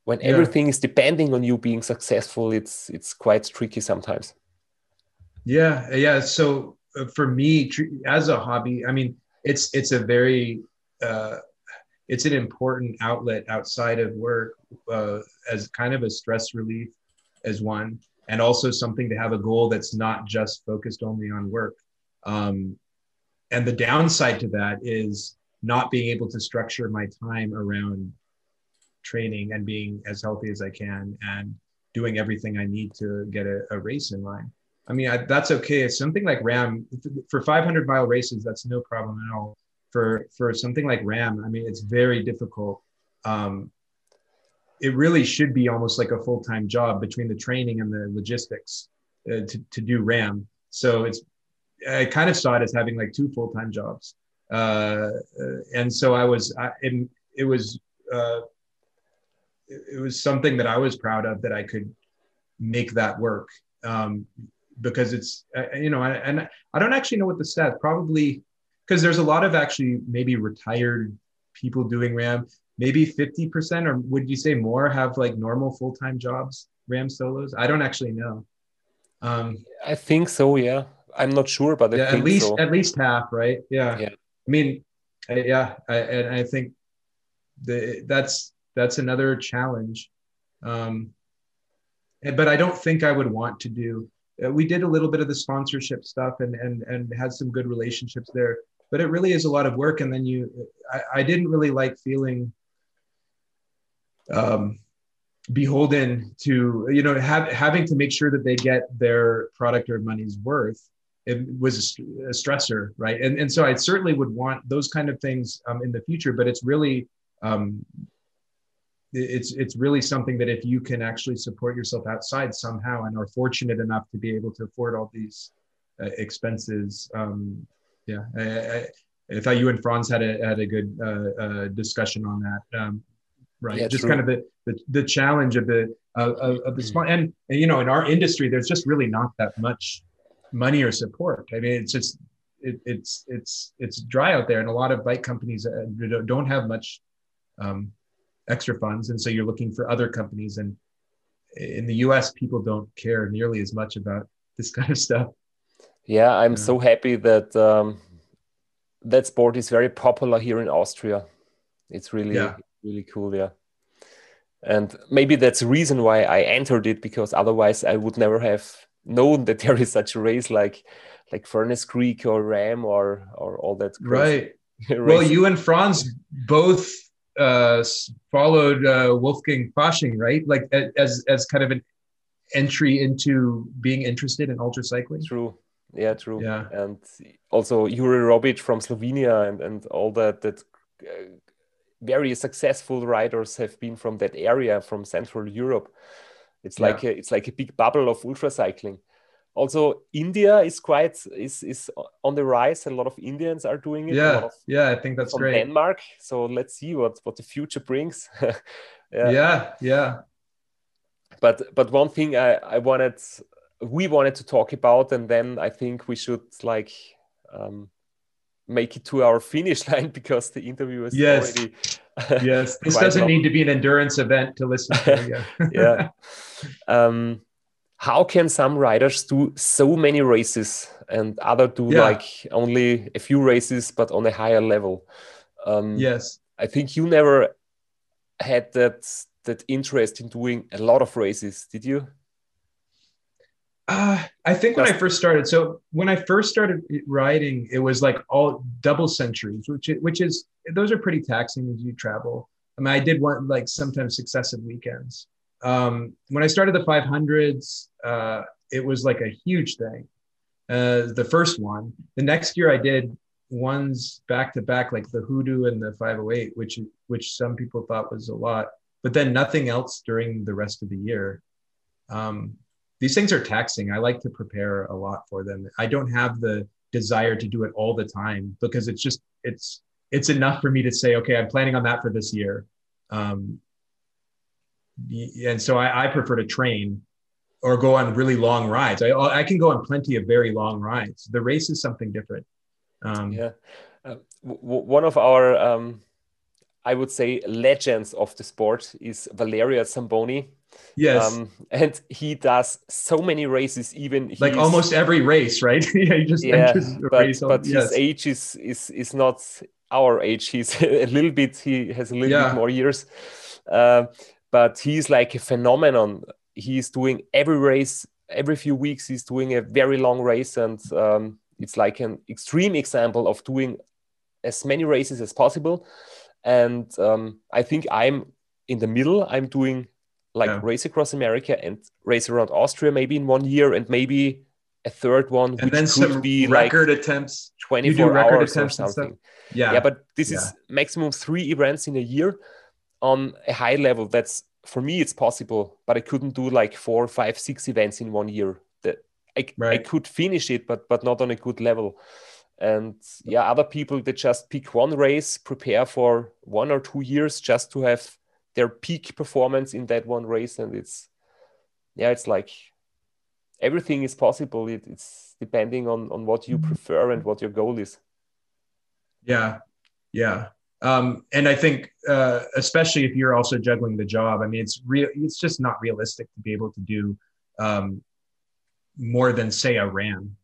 when yeah. everything is depending on you being successful, it's it's quite tricky sometimes. Yeah, yeah. So uh, for me, as a hobby, I mean, it's it's a very uh, it's an important outlet outside of work uh, as kind of a stress relief as one, and also something to have a goal that's not just focused only on work. Um, and the downside to that is not being able to structure my time around training and being as healthy as I can and doing everything I need to get a, a race in line. I mean, I, that's okay. It's something like RAAM for 500 mile races. That's no problem at all. For for something like RAAM, I mean, it's very difficult. Um, it really should be almost like a full time job between the training and the logistics uh, to to do RAAM. So it's I kind of saw it as having like two full time jobs. Uh, and so I was, I, it, it was, uh, it, was something that I was proud of that I could make that work. Um, because it's uh, you know and I don't actually know what the stats probably because there's a lot of actually maybe retired people doing RAAM maybe 50% or would you say more have like normal full-time jobs RAAM solos? I don't actually know. Um, I think so yeah. I'm not sure but yeah, at least so. at least half right? Yeah. Yeah. I mean I, yeah I, and I think the that's that's another challenge. Um, but I don't think I would want to do uh, we did a little bit of the sponsorship stuff and and and had some good relationships there but it really is a lot of work. And then you i, I didn't really like feeling um, beholden to you know have, having to make sure that they get their product or money's worth it was a, stressor right? And, and so i certainly would want those kind of things um, in the future but it's really um, it's it's really something that if you can actually support yourself outside somehow and are fortunate enough to be able to afford all these uh, expenses um, yeah I, I, I, thought you and franz had a had a good uh, uh, discussion on that. Um, right yeah, just true. kind of the, the, the challenge of the uh, of, of the small and, and you know in our industry there's just really not that much money or support i mean it's just it, it's it's it's dry out there and a lot of bike companies uh, don't have much um, extra funds and so you're looking for other companies and in the us people don't care nearly as much about this kind of stuff yeah i'm yeah. so happy that um, that sport is very popular here in austria it's really yeah. Really cool yeah and maybe that's the reason why i entered it because otherwise i would never have known that there is such a race like like furnace creek or RAAM or or all that right well you and franz both uh, followed uh, Wolfgang Fasching, right? Like as as kind of an entry into being interested in ultra cycling. True. Yeah, true. Yeah, and also Jure Robic from Slovenia and and all that that. Very successful riders have been from that area from central europe it's yeah. like a, it's like a big bubble of ultra cycling also India is quite is is on the rise. A lot of Indians are doing it. Yeah, yeah, I think that's from great. Denmark. So let's see what what the future brings. yeah. yeah, yeah. But but one thing I I wanted we wanted to talk about, and then I think we should like um, make it to our finish line because the interview is yes. already. yes, this doesn't long. need to be an endurance event to listen to. Yeah. yeah. Um, how can some riders do so many races and other do yeah. like only a few races but on a higher level? Um, yes, I think you never had that that interest in doing a lot of races, did you? Uh, I think when I first started, so when I first started riding, it was like all double centuries, which which is those are pretty taxing as you travel. I mean, I did want like sometimes successive weekends. Um, when I started the 500s, uh, it was like a huge thing. Uh, the first one. The next year, I did ones back to back, like the Hoodoo and the 508, which which some people thought was a lot, but then nothing else during the rest of the year. Um, these things are taxing. I like to prepare a lot for them. I don't have the desire to do it all the time because it's just it's it's enough for me to say, okay, I'm planning on that for this year. Um, and so I, I prefer to train or go on really long rides. I, I can go on plenty of very long rides. The race is something different. Um, yeah. Uh, one of our, um, I would say, legends of the sport is Valerio Zamboni. Yes. Um, and he does so many races, even like almost every race, right? yeah, he just yeah, but, but yes. his age is, is is not our age. He's a little bit. He has a little yeah. bit more years, uh, but he's like a phenomenon. He's doing every race every few weeks. He's doing a very long race, and um, it's like an extreme example of doing as many races as possible. And um, I think I'm in the middle. I'm doing like yeah. race across America and race around Austria maybe in one year and maybe a third one and then some record like attempts 24 hours or something yeah yeah but this yeah. is maximum three events in a year on a high level that's for me it's possible but i couldn't do like four five six events in one year that I, right. I could finish it but but not on a good level and yeah other people they just pick one race prepare for one or two years just to have their peak performance in that one race. And it's yeah it's like everything is possible. It, it's depending on on what you prefer and what your goal is. Yeah. Yeah. Um, and i think uh, especially if you're also juggling the job i mean it's real it's just not realistic to be able to do um, more than say a RAAM.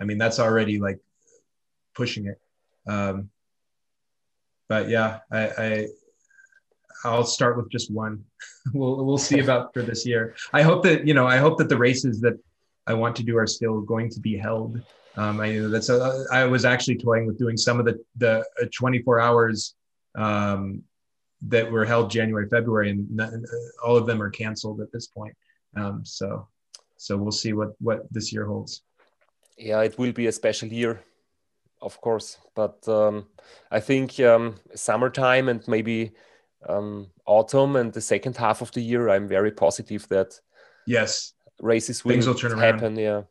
I mean that's already like pushing it um, but yeah I, I I'll start with just one. we'll we'll see about for this year. I hope that you know I hope that the races that I want to do are still going to be held. Um, I that's a, I was actually toying with doing some of the the uh, 24 hours um, that were held January February and not, uh, all of them are canceled at this point. Um, so so we'll see what what this year holds. Yeah, it will be a special year, of course. But um, I think um, summertime and maybe um, autumn and the second half of the year, I'm very positive that yes, races will, Things will turn happen. Around. Yeah.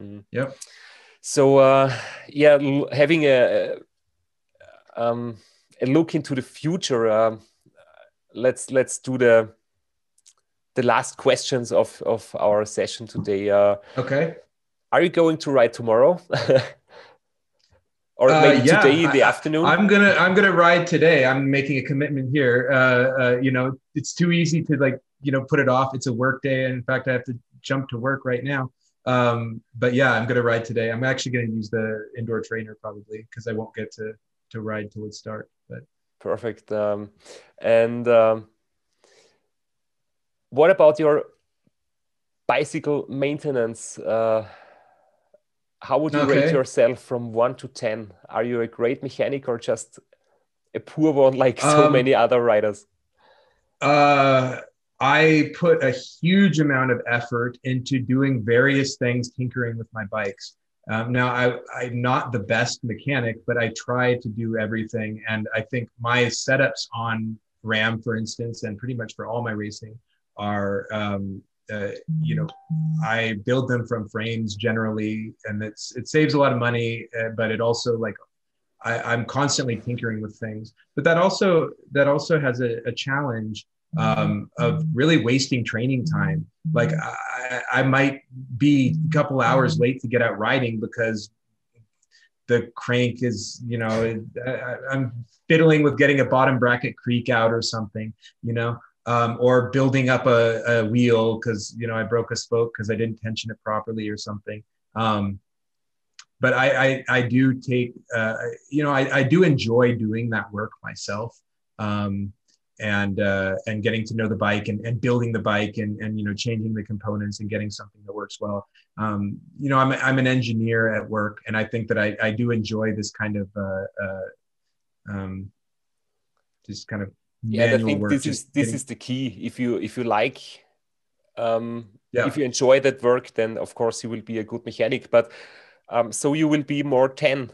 Mm. Yep. So uh, yeah, having a um, a look into the future. Uh, let's let's do the the last questions of of our session today. Uh, okay. Are you going to ride tomorrow? or uh, maybe uh, yeah, today in the I, afternoon? I'm gonna i'm gonna ride today. I'm making a commitment here. Uh, uh, you know it's too easy to like you know put it off. It's a work day. And in fact i have to jump to work right now. Um, but yeah i'm gonna ride today. I'm actually gonna use the indoor trainer probably because i won't get to to ride till it start but perfect. Um, and um, what about your bicycle maintenance? Uh, how would you okay. rate yourself from one to 10? Are you a great mechanic or just a poor one like so um, many other riders? Uh, I put a huge amount of effort into doing various things, tinkering with my bikes. Um, now, I, I'm not the best mechanic, but I try to do everything. And I think my setups on RAAM, for instance, and pretty much for all my racing are um, uh, you know, I build them from frames generally, and it's it saves a lot of money, uh, but it also like I, am constantly tinkering with things. But that also that also has a, a challenge um, of really wasting training time. Like I, I might be a couple hours late to get out riding because the crank is, you know, I, I'm fiddling with getting a bottom bracket creak out or something, you know, um, or building up a, a wheel because, you know, I broke a spoke because I didn't tension it properly or something. Um, but I, I, I, do take, uh, you know, I, I do enjoy doing that work myself. Um, and uh, and getting to know the bike and, and building the bike and, and you know changing the components and getting something that works well um, you know I'm, I'm an engineer at work and i think that i, I do enjoy this kind of uh, uh, um, just kind of yeah i think this is this getting... is the key if you if you like um, yeah. if you enjoy that work then of course you will be a good mechanic but um, so you will be more 10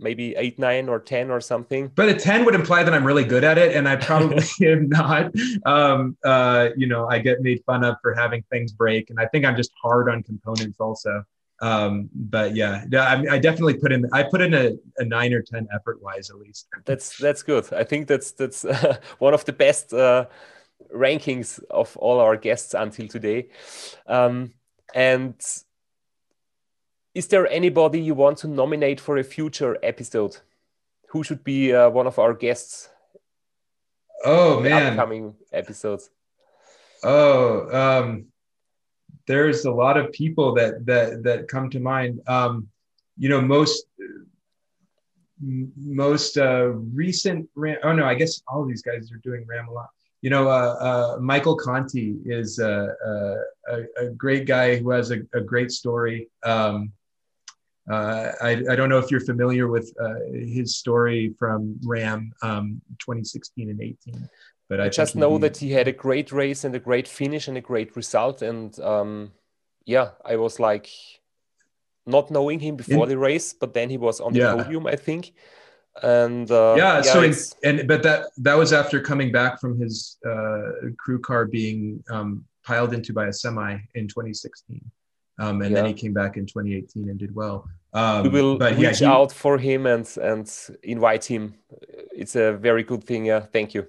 maybe eight, nine, or ten, or something. But a ten would imply that I'm really good at it, and I probably am not. Um, uh, you know, I get made fun of for having things break, and I think I'm just hard on components also. Um, but yeah, I, I, definitely put in. I put in a, a nine or ten effort wise, at least. That's that's good. I think that's that's uh, one of the best uh, rankings of all our guests until today. Um, and is there anybody you want to nominate for a future episode? Who should be uh, one of our guests? Oh man, upcoming episodes. Oh, um, there's a lot of people that that that come to mind. Um, you know, most most uh, recent. RAAM- oh no, I guess all these guys are doing RAAM a lot. You know, uh, uh, Michael Conti is uh, uh, a, a, great guy who has a, a great story. Um, uh, I, I, don't know if you're familiar with his story from RAAM um, 2016 and 18, but I, I just know that he had a great race and a great finish and a great result. And um, yeah, I was like not knowing him before in, the race, but then he was on the yeah. podium, I think. And uh, yeah, yeah, so in, and but that that was after coming back from his uh, crew car being um, piled into by a semi in 2016. Um, and yeah. then he came back in 2018 and did well. Um, we will but, reach yeah, he, out for him and and invite him. It's a very good thing. Yeah, thank you.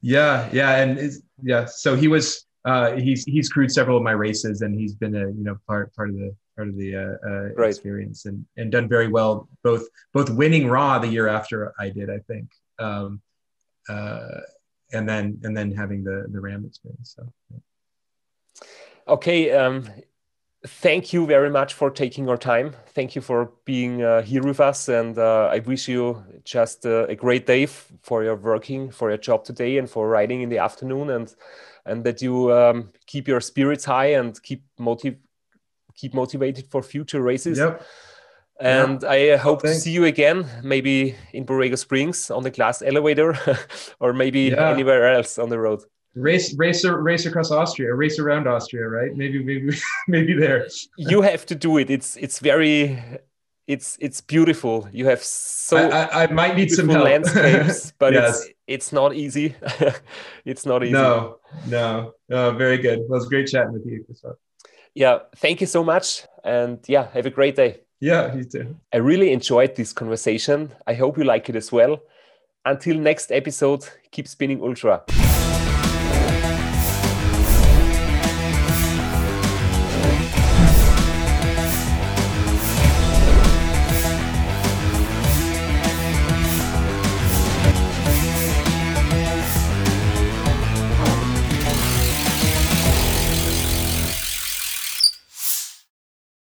Yeah, yeah, and yeah. So he was uh, he's he's crewed several of my races, and he's been a you know part part of the part of the uh, uh, experience, and and done very well. Both both winning RAW the year after I did, I think, um, uh, and then and then having the the RAAM experience. So. Yeah. Okay, um, thank you very much for taking your time. Thank you for being uh, here with us. And uh, I wish you just uh, a great day for your working, for your job today, and for riding in the afternoon, and and that you um, keep your spirits high and keep motiv keep motivated for future races. Yep. And yeah. I hope to see you again, maybe in Borrego Springs on the glass elevator, or maybe yeah. anywhere else on the road race race race across Austria, race around Austria, right? Maybe maybe maybe there. you have to do it. It's it's very it's it's beautiful. You have so I, I, I might need some help. landscapes, but yes. it's it's not easy. it's not easy. No, no, no. Very good. Well, it was great chatting with you. Yeah, thank you so much, and yeah, have a great day. Yeah, you too. I really enjoyed this conversation. I hope you like it as well. Until next episode, keep spinning ultra.